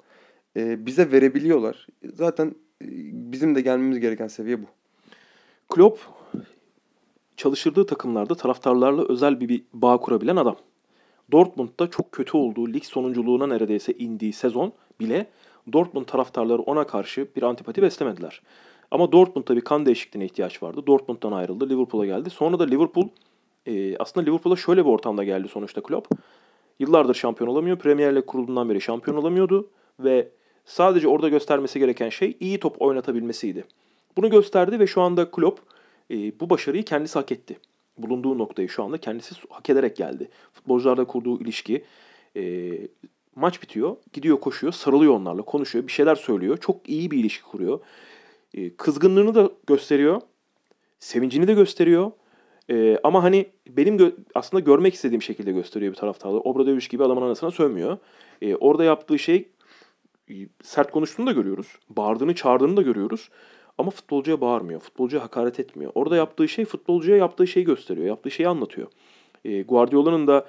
e, bize verebiliyorlar. Zaten e, bizim de gelmemiz gereken seviye bu. Klopp çalıştırdığı takımlarda taraftarlarla özel bir, bağ kurabilen adam. Dortmund'da çok kötü olduğu lig sonunculuğuna neredeyse indiği sezon bile Dortmund taraftarları ona karşı bir antipati beslemediler. Ama Dortmund'da bir kan değişikliğine ihtiyaç vardı. Dortmund'dan ayrıldı, Liverpool'a geldi. Sonra da Liverpool e, aslında Liverpool'a şöyle bir ortamda geldi sonuçta Klopp. Yıllardır şampiyon olamıyor. Premier Lig kurulduğundan beri şampiyon olamıyordu ve sadece orada göstermesi gereken şey iyi top oynatabilmesiydi. Bunu gösterdi ve şu anda Klopp e, bu başarıyı kendisi hak etti. Bulunduğu noktayı şu anda kendisi hak ederek geldi. Futbolcularla kurduğu ilişki e, maç bitiyor, gidiyor koşuyor, sarılıyor onlarla, konuşuyor, bir şeyler söylüyor. Çok iyi bir ilişki kuruyor. E, kızgınlığını da gösteriyor, sevincini de gösteriyor. E, ama hani benim gö- aslında görmek istediğim şekilde gösteriyor bir taraftarı. Obradoviç gibi adamın anasına sövmüyor. E, orada yaptığı şey e, sert konuştuğunu da görüyoruz. Bağırdığını, çağırdığını da görüyoruz. Ama futbolcuya bağırmıyor. Futbolcuya hakaret etmiyor. Orada yaptığı şey futbolcuya yaptığı şeyi gösteriyor. Yaptığı şeyi anlatıyor. E, Guardiola'nın da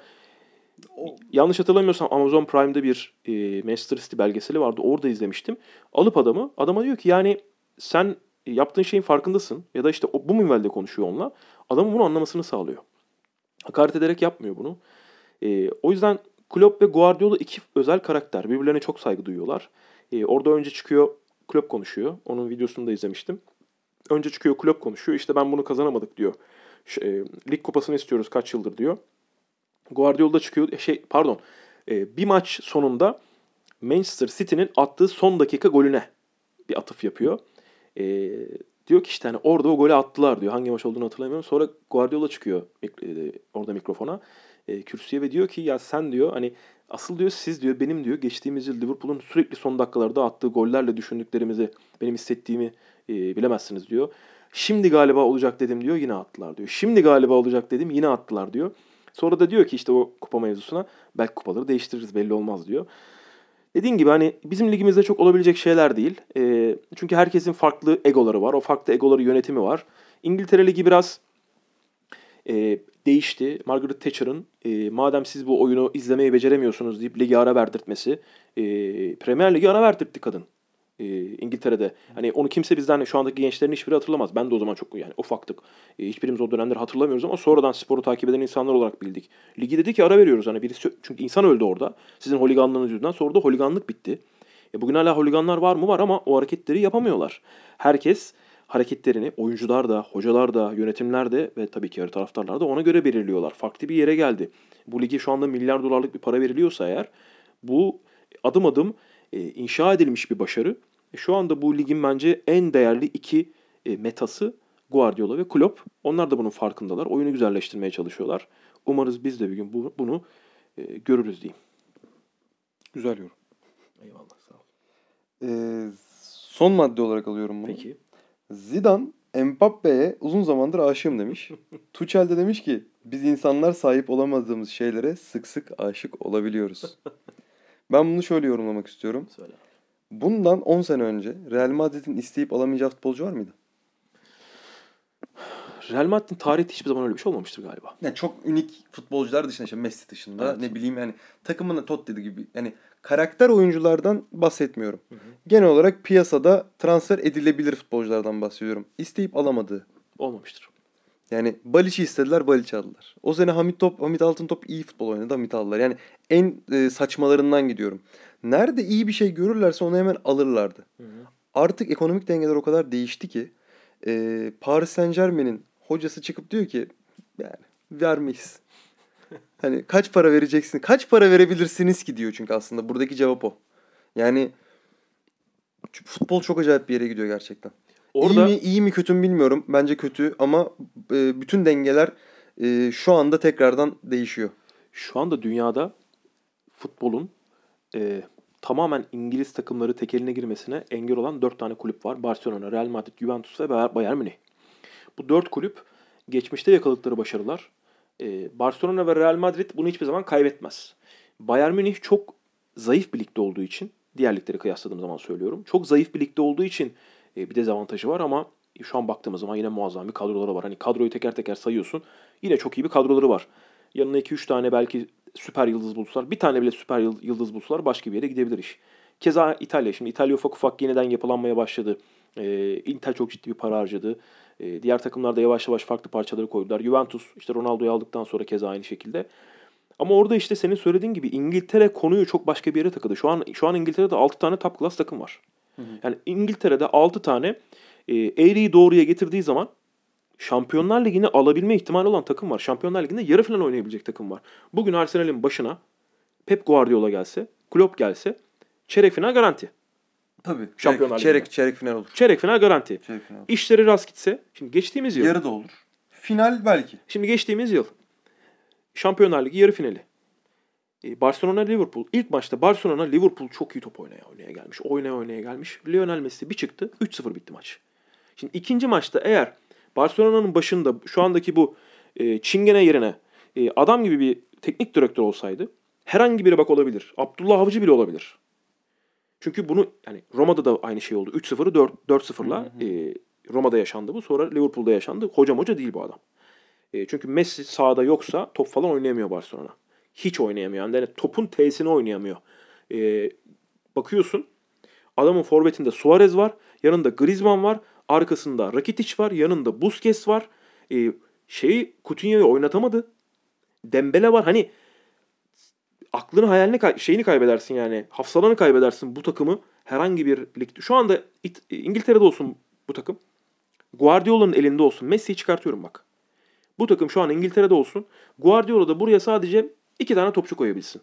o, yanlış hatırlamıyorsam Amazon Prime'da bir e, Manchester City belgeseli vardı. Orada izlemiştim. Alıp adamı, adama diyor ki yani sen yaptığın şeyin farkındasın. Ya da işte o, bu minvalde konuşuyor onunla. Adamın bunu anlamasını sağlıyor. Hakaret ederek yapmıyor bunu. E, o yüzden Klopp ve Guardiola iki özel karakter. Birbirlerine çok saygı duyuyorlar. E, orada önce çıkıyor Klopp konuşuyor. Onun videosunu da izlemiştim. Önce çıkıyor Klopp konuşuyor. İşte ben bunu kazanamadık diyor. E, lig kupasını istiyoruz kaç yıldır diyor. Guardiola çıkıyor. E, şey pardon. E, bir maç sonunda Manchester City'nin attığı son dakika golüne bir atıf yapıyor. Diyor ki işte hani orada o golü attılar diyor. Hangi maç olduğunu hatırlamıyorum. Sonra Guardiola çıkıyor orada mikrofona. Kürsüye ve diyor ki ya sen diyor hani Asıl diyor siz diyor benim diyor geçtiğimiz yıl Liverpool'un sürekli son dakikalarda attığı gollerle düşündüklerimizi benim hissettiğimi e, bilemezsiniz diyor. Şimdi galiba olacak dedim diyor yine attılar diyor. Şimdi galiba olacak dedim yine attılar diyor. Sonra da diyor ki işte o kupa mevzusuna belki kupaları değiştiririz belli olmaz diyor. Dediğim gibi hani bizim ligimizde çok olabilecek şeyler değil. E, çünkü herkesin farklı egoları var. O farklı egoları yönetimi var. İngiltere Ligi biraz e, değişti. Margaret Thatcher'ın e, madem siz bu oyunu izlemeyi beceremiyorsunuz deyip ligi ara verdirtmesi. E, Premier Ligi ara verdirtti kadın. E, İngiltere'de. Hani onu kimse bizden şu andaki gençlerin hiçbiri hatırlamaz. Ben de o zaman çok yani ufaktık. E, hiçbirimiz o dönemleri hatırlamıyoruz ama sonradan sporu takip eden insanlar olarak bildik. Ligi dedi ki ara veriyoruz. Hani birisi, çünkü insan öldü orada. Sizin holiganlığınız yüzünden. Sonra da holiganlık bitti. E, bugün hala holiganlar var mı? Var ama o hareketleri yapamıyorlar. Herkes hareketlerini oyuncular da, hocalar da, yönetimler de ve tabii ki taraftarlar da ona göre belirliyorlar. Farklı bir yere geldi. Bu ligi şu anda milyar dolarlık bir para veriliyorsa eğer bu adım adım e, inşa edilmiş bir başarı. E, şu anda bu ligin bence en değerli iki e, metası Guardiola ve Klopp. Onlar da bunun farkındalar. Oyunu güzelleştirmeye çalışıyorlar. Umarız biz de bir gün bu, bunu e, görürüz diyeyim. Güzel yorum. Eyvallah sağ ol. Ee, son madde olarak alıyorum bunu. Peki. Zidane Mbappe'ye uzun zamandır aşığım demiş. Tuchel de demiş ki biz insanlar sahip olamadığımız şeylere sık sık aşık olabiliyoruz. ben bunu şöyle yorumlamak istiyorum. Söyle. Bundan 10 sene önce Real Madrid'in isteyip alamayacağı futbolcu var mıydı? Real Madrid'in tarihte hiçbir zaman öyle bir şey olmamıştır galiba. Yani çok unik futbolcular dışında işte Messi dışında Evet. ne bileyim yani takımına Totti gibi yani karakter oyunculardan bahsetmiyorum. Genel olarak piyasada transfer edilebilir futbolculardan bahsediyorum. İsteyip alamadığı. Olmamıştır. Yani Balic'i istediler, Balic'i aldılar. O sene Hamit Top, Hamit Altıntop iyi futbol oynadı, Hamit aldılar. Yani en e, saçmalarından gidiyorum. Nerede iyi bir şey görürlerse onu hemen alırlardı. Hı hı. Artık ekonomik dengeler o kadar değişti ki e, Paris Saint Germain'in hocası çıkıp diyor ki yani vermeyiz. Hani kaç para vereceksin? Kaç para verebilirsiniz ki diyor çünkü aslında buradaki cevap o. Yani futbol çok acayip bir yere gidiyor gerçekten. Orada İyi mi iyi mi kötü mü bilmiyorum. Bence kötü ama e, bütün dengeler e, şu anda tekrardan değişiyor. şu anda dünyada futbolun e, tamamen İngiliz takımları tekeline girmesine engel olan dört tane kulüp var. Barcelona, Real Madrid, Juventus ve Bay- Bayern Münih. Bu dört kulüp geçmişte yakaladıkları başarılar. E, Barcelona ve Real Madrid bunu hiçbir zaman kaybetmez. Bayern Münih çok zayıf bir ligde olduğu için, diğer ligleri kıyasladığım zaman söylüyorum. Çok zayıf bir ligde olduğu için e, bir dezavantajı var ama şu an baktığımız zaman yine muazzam bir kadroları var. Hani kadroyu teker teker sayıyorsun. Yine çok iyi bir kadroları var. Yanına 2-3 tane belki süper yıldız bulsalar. Bir tane bile süper yıl- yıldız bulsalar başka bir yere gidebilir iş. Keza İtalya. Şimdi İtalya ufak ufak yeniden yapılanmaya başladı. Ee, Inter çok ciddi bir para harcadı. Ee, diğer takımlar da yavaş yavaş farklı parçaları koydular. Juventus işte Ronaldo'yu aldıktan sonra keza aynı şekilde. Ama orada işte senin söylediğin gibi İngiltere konuyu çok başka bir yere takıldı. Şu an şu an İngiltere'de 6 tane top class takım var. Yani İngiltere'de 6 tane e, eğriyi doğruya getirdiği zaman Şampiyonlar Ligi'ni alabilme ihtimali olan takım var. Şampiyonlar Ligi'nde yarı final oynayabilecek takım var. Bugün Arsenal'in başına Pep Guardiola gelse, Klopp gelse çeyrek final garanti. Tabii. Şampiyonlar çeyrek, Ligi'nde. çeyrek final olur. Çeyrek final garanti. Çeyrek final. İşleri rast gitse, şimdi geçtiğimiz yıl, Yarı da olur. Final belki. şimdi geçtiğimiz yıl Şampiyonlar Ligi yarı finali. E, Barcelona Liverpool. İlk maçta Barcelona Liverpool çok iyi top oynaya oynaya gelmiş. Oynaya oynaya gelmiş. Lionel Messi bir çıktı. 3-0 bitti maç. Şimdi ikinci maçta eğer Barcelona'nın başında şu andaki bu e, çingene yerine e, adam gibi bir teknik direktör olsaydı herhangi biri bak olabilir. Abdullah Avcı bile olabilir. Çünkü bunu yani Roma'da da aynı şey oldu. 3-0'ı 4 4-0'la e, Roma'da yaşandı bu. Sonra Liverpool'da yaşandı. Hocam hoca değil bu adam. E, çünkü Messi sahada yoksa top falan oynayamıyor Barcelona. Hiç oynayamıyor. Yani topun T'sini oynayamıyor. E, bakıyorsun adamın forvetinde Suarez var. Yanında Griezmann var. Arkasında Rakitic var. Yanında Busquets var. E, şeyi Coutinho'yu oynatamadı. Dembele var. Hani aklını hayalini kay- şeyini kaybedersin yani. Hafsalanı kaybedersin bu takımı herhangi bir ligde. Şu anda İt- İngiltere'de olsun bu takım. Guardiola'nın elinde olsun. Messi'yi çıkartıyorum bak. Bu takım şu an İngiltere'de olsun. Guardiola da buraya sadece iki tane topçu koyabilsin.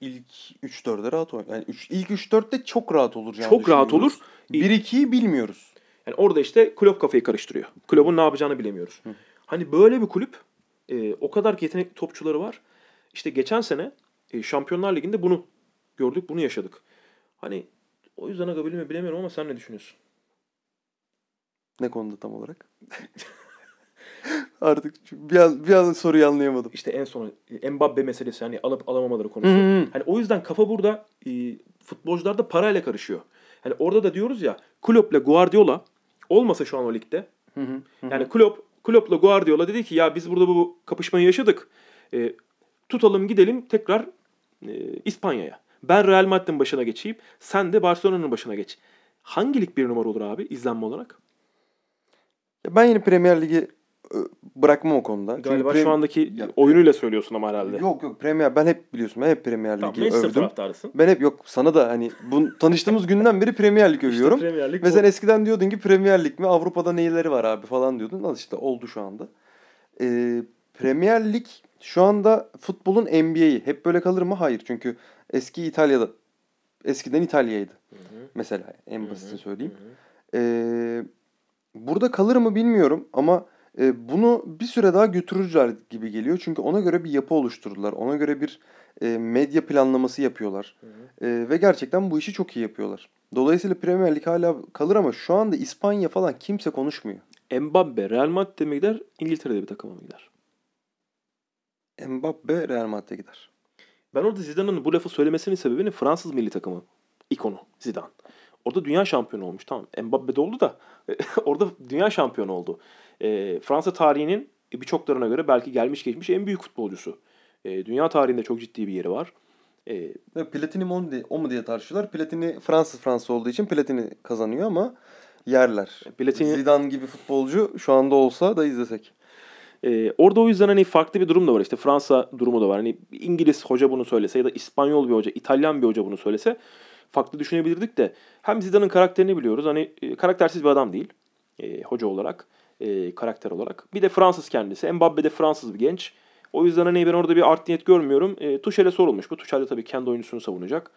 İlk 3-4'e rahat oynar. Yani üç, ilk 3-4'te çok rahat olur. Çok rahat olur. 1-2'yi bilmiyoruz. Yani orada işte Klopp kafayı karıştırıyor. Klopp'un ne yapacağını bilemiyoruz. Hani böyle bir kulüp e, o kadar yetenekli topçuları var. İşte geçen sene e, Şampiyonlar Ligi'nde bunu gördük, bunu yaşadık. Hani o yüzden agabilir mi bilemiyorum ama sen ne düşünüyorsun? Ne konuda tam olarak? Artık bir an, bir an soruyu anlayamadım. İşte en son e, Mbappe meselesi hani alıp alamamaları konusu. Hı hı. Hani o yüzden kafa burada e, futbolcular da parayla karışıyor. Hani orada da diyoruz ya Klopp'la Guardiola olmasa şu an o ligde Hı hı. Hı. Yani Klopp, Klopp'la Guardiola dedi ki ya biz burada bu kapışmayı yaşadık. E, tutalım gidelim tekrar e, İspanya'ya. Ben Real Madrid'in başına geçeyim. Sen de Barcelona'nın başına geç. Hangi lig bir numara olur abi izlenme olarak? Ya ben yine Premier Ligi e, bırakmam o konuda. Çünkü Galiba Prem- şu andaki Ya- oyunuyla söylüyorsun ama herhalde. Yok yok Premier ben hep biliyorsun ben hep Premier Tamam, Ligi Manchester övdüm. taraftarısın. Ben hep yok sana da hani bu tanıştığımız günden beri Premier Lig övüyorum. İşte Premier Lig Ve bu. sen eskiden diyordun ki Premier Lig mi Avrupa'da neyleri var abi falan diyordun. Al işte oldu şu anda. Ee, Premier Lig şu anda futbolun NBA'yi. Hep böyle kalır mı? Hayır. Çünkü eski İtalya'da eskiden İtalya'ydı. Hı hı, Mesela en basitini hı söyleyeyim. hı. Ee, burada kalır mı bilmiyorum ama e, bunu bir süre daha götürürler gibi geliyor. Çünkü ona göre bir yapı oluşturdular. Ona göre bir e, medya planlaması yapıyorlar. Hı hı. E, ve gerçekten bu işi çok iyi yapıyorlar. Dolayısıyla Premier Lig hala kalır ama şu anda İspanya falan kimse konuşmuyor. Mbappe Real Madrid'e mi gider, İngiltere'de bir takıma mı gider? Mbappe Real Madrid'e gider. Ben orada Zidane'ın bu lafı söylemesinin sebebini Fransız milli takımı ikonu Zidane. Orada dünya şampiyonu olmuş tamam. Mbappe de oldu da orada dünya şampiyonu oldu. E, Fransa tarihinin birçoklarına göre belki gelmiş geçmiş en büyük futbolcusu. E, dünya tarihinde çok ciddi bir yeri var. E, Ve Platini mi diye, o mu diye tartışıyorlar. Platini Fransız Fransız olduğu için Platini kazanıyor ama yerler. Platini Zidane gibi futbolcu şu anda olsa da izlesek. Ee, orada o yüzden hani farklı bir durum da var. İşte Fransa durumu da var. Hani İngiliz hoca bunu söylese ya da İspanyol bir hoca, İtalyan bir hoca bunu söylese farklı düşünebilirdik de hem Zidane'ın karakterini biliyoruz. Hani e, karaktersiz bir adam değil e, hoca olarak, e, karakter olarak. Bir de Fransız kendisi. Mbappe de Fransız bir genç. O yüzden hani ben orada bir art niyet görmüyorum. E, Tuchel'e sorulmuş bu. Tuchel de tabii kendi oyuncusunu savunacak.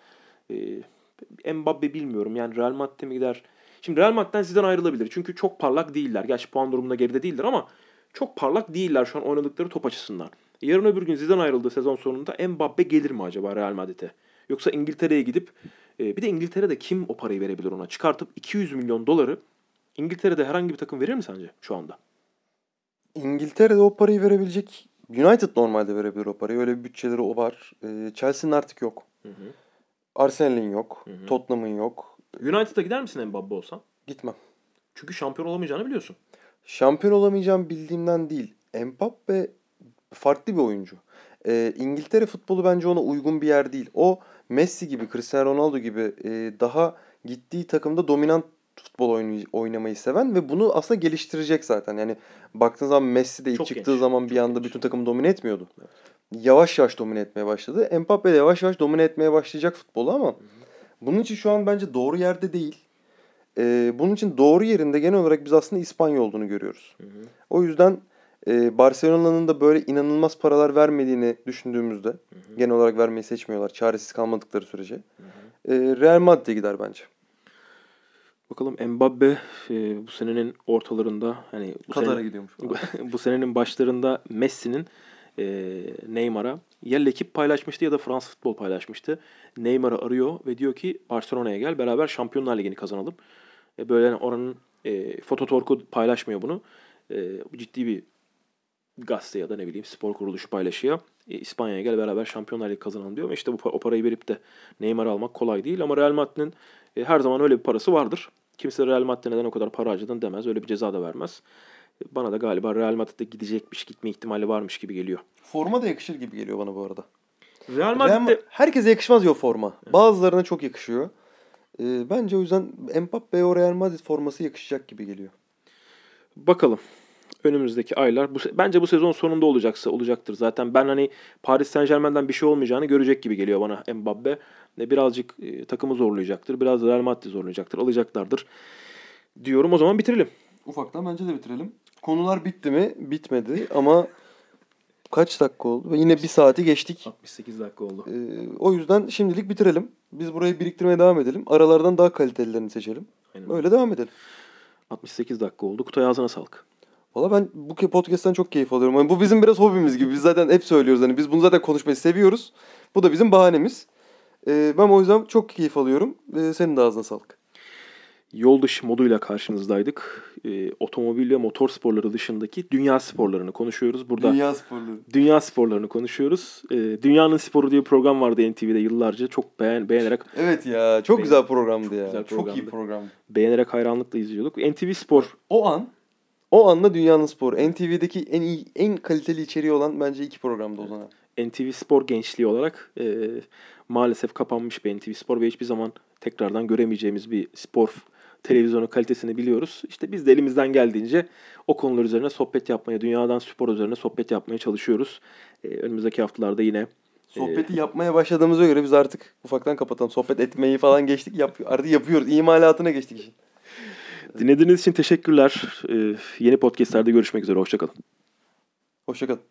E, Mbappe bilmiyorum. Yani Real Madrid'e mi gider? Şimdi Real Madrid'den Zidane ayrılabilir. Çünkü çok parlak değiller. Gerçi puan durumunda geride değildir ama çok parlak değiller şu an oynadıkları top açısından. Yarın öbür gün Zidane ayrıldığı sezon sonunda Mbappe gelir mi acaba Real Madrid'e? Yoksa İngiltere'ye gidip e, bir de İngiltere'de kim o parayı verebilir ona? Çıkartıp 200 milyon doları İngiltere'de herhangi bir takım verir mi sence şu anda? İngiltere'de o parayı verebilecek United normalde verebilir o parayı. Öyle bir bütçeleri o var. Ee, Chelsea'nin artık yok. Hı hı. Arsenal'in yok. Hı hı. Tottenham'ın yok. United'a gider misin Mbappe olsan? Gitmem. Çünkü şampiyon olamayacağını biliyorsun. Şampiyon olamayacağım bildiğimden değil. Mbappe farklı bir oyuncu. Ee, İngiltere futbolu bence ona uygun bir yer değil. O Messi gibi, Cristiano Ronaldo gibi e, daha gittiği takımda dominant futbol oynay- oynamayı seven ve bunu aslında geliştirecek zaten. Yani baktığın zaman Messi de ilk Çok çıktığı genç, zaman bir anda genç. bütün takımı domine etmiyordu. Yavaş yavaş domine etmeye başladı. Mbappe de yavaş yavaş domine etmeye başlayacak futbolu ama bunun için şu an bence doğru yerde değil. Ee, bunun için doğru yerinde genel olarak biz aslında İspanya olduğunu görüyoruz. Hı hı. O yüzden e, Barcelona'nın da böyle inanılmaz paralar vermediğini düşündüğümüzde genel olarak vermeyi seçmiyorlar çaresiz kalmadıkları sürece. E, Real Madrid'e gider bence. Bakalım Mbappe e, bu senenin ortalarında hani bu sene- gidiyormuş. bu senenin başlarında Messi'nin e, Neymar'a ya ekip paylaşmıştı ya da Fransız futbol paylaşmıştı. Neymar'ı arıyor ve diyor ki Barcelona'ya gel beraber Şampiyonlar Ligi'ni kazanalım. E, böyle hani oranın e, fototorku paylaşmıyor bunu. E, ciddi bir gazete ya da ne bileyim spor kuruluşu paylaşıyor. E, İspanya'ya gel beraber Şampiyonlar Ligi kazanalım diyor. Ama işte bu o parayı verip de Neymar'ı almak kolay değil. Ama Real Madrid'in e, her zaman öyle bir parası vardır. Kimse Real Madrid'e neden o kadar para harcadın demez. Öyle bir ceza da vermez. Bana da galiba Real Madrid'de gidecekmiş, gitme ihtimali varmış gibi geliyor. Forma da yakışır gibi geliyor bana bu arada. Real Real Madrid'de Ma- herkese yakışmaz ya o forma. Bazılarına çok yakışıyor. E, bence o yüzden Mbappe'ye o Real Madrid forması yakışacak gibi geliyor. bakalım. Önümüzdeki aylar bu bence bu sezon sonunda olacaksa olacaktır. Zaten ben hani Paris Saint-Germain'den bir şey olmayacağını görecek gibi geliyor bana Mbappe. Birazcık e, takımı zorlayacaktır. Biraz Real Madrid zorlayacaktır. Alacaklardır. Diyorum o zaman bitirelim. Ufaktan bence de bitirelim. Konular bitti mi? Bitmedi ama kaç dakika oldu? Ve Yine bir saati geçtik. 68 dakika oldu. Ee, o yüzden şimdilik bitirelim. Biz burayı biriktirmeye devam edelim. Aralardan daha kalitelilerini seçelim. Aynen. Böyle devam edelim. 68 dakika oldu. Kutay ağzına sağlık. Valla ben bu podcast'ten çok keyif alıyorum. Yani bu bizim biraz hobimiz gibi. Biz zaten hep söylüyoruz. Hani biz bunu zaten konuşmayı seviyoruz. Bu da bizim bahanemiz. Ee, ben o yüzden çok keyif alıyorum. Ee, senin de ağzına sağlık. Yol dışı moduyla karşınızdaydık. Ee, otomobil ve motor sporları dışındaki dünya sporlarını konuşuyoruz. Burada dünya, sporları. sporlarını konuşuyoruz. Ee, Dünyanın Sporu diye bir program vardı NTV'de yıllarca. Çok beğen, beğenerek Evet ya. Çok Benim- güzel programdı ya. Güzel Çok iyi programdı. programdı. beğenerek hayranlıkla izliyorduk. NTV Spor O an o anla dünyanın sporu. NTV'deki en iyi, en kaliteli içeriği olan bence iki programdı o zaman. NTV Spor gençliği olarak e, maalesef kapanmış bir NTV Spor ve hiçbir zaman tekrardan göremeyeceğimiz bir spor f- televizyonu kalitesini biliyoruz. İşte biz de elimizden geldiğince o konular üzerine sohbet yapmaya, dünyadan spor üzerine sohbet yapmaya çalışıyoruz. E, önümüzdeki haftalarda yine Sohbeti yapmaya başladığımıza göre biz artık ufaktan kapatalım. Sohbet etmeyi falan geçtik. Yap, artık yapıyoruz. İmalatına geçtik işin. dinlediğiniz için teşekkürler. E, yeni podcastlerde görüşmek üzere. Hoşçakalın. Hoşçakalın.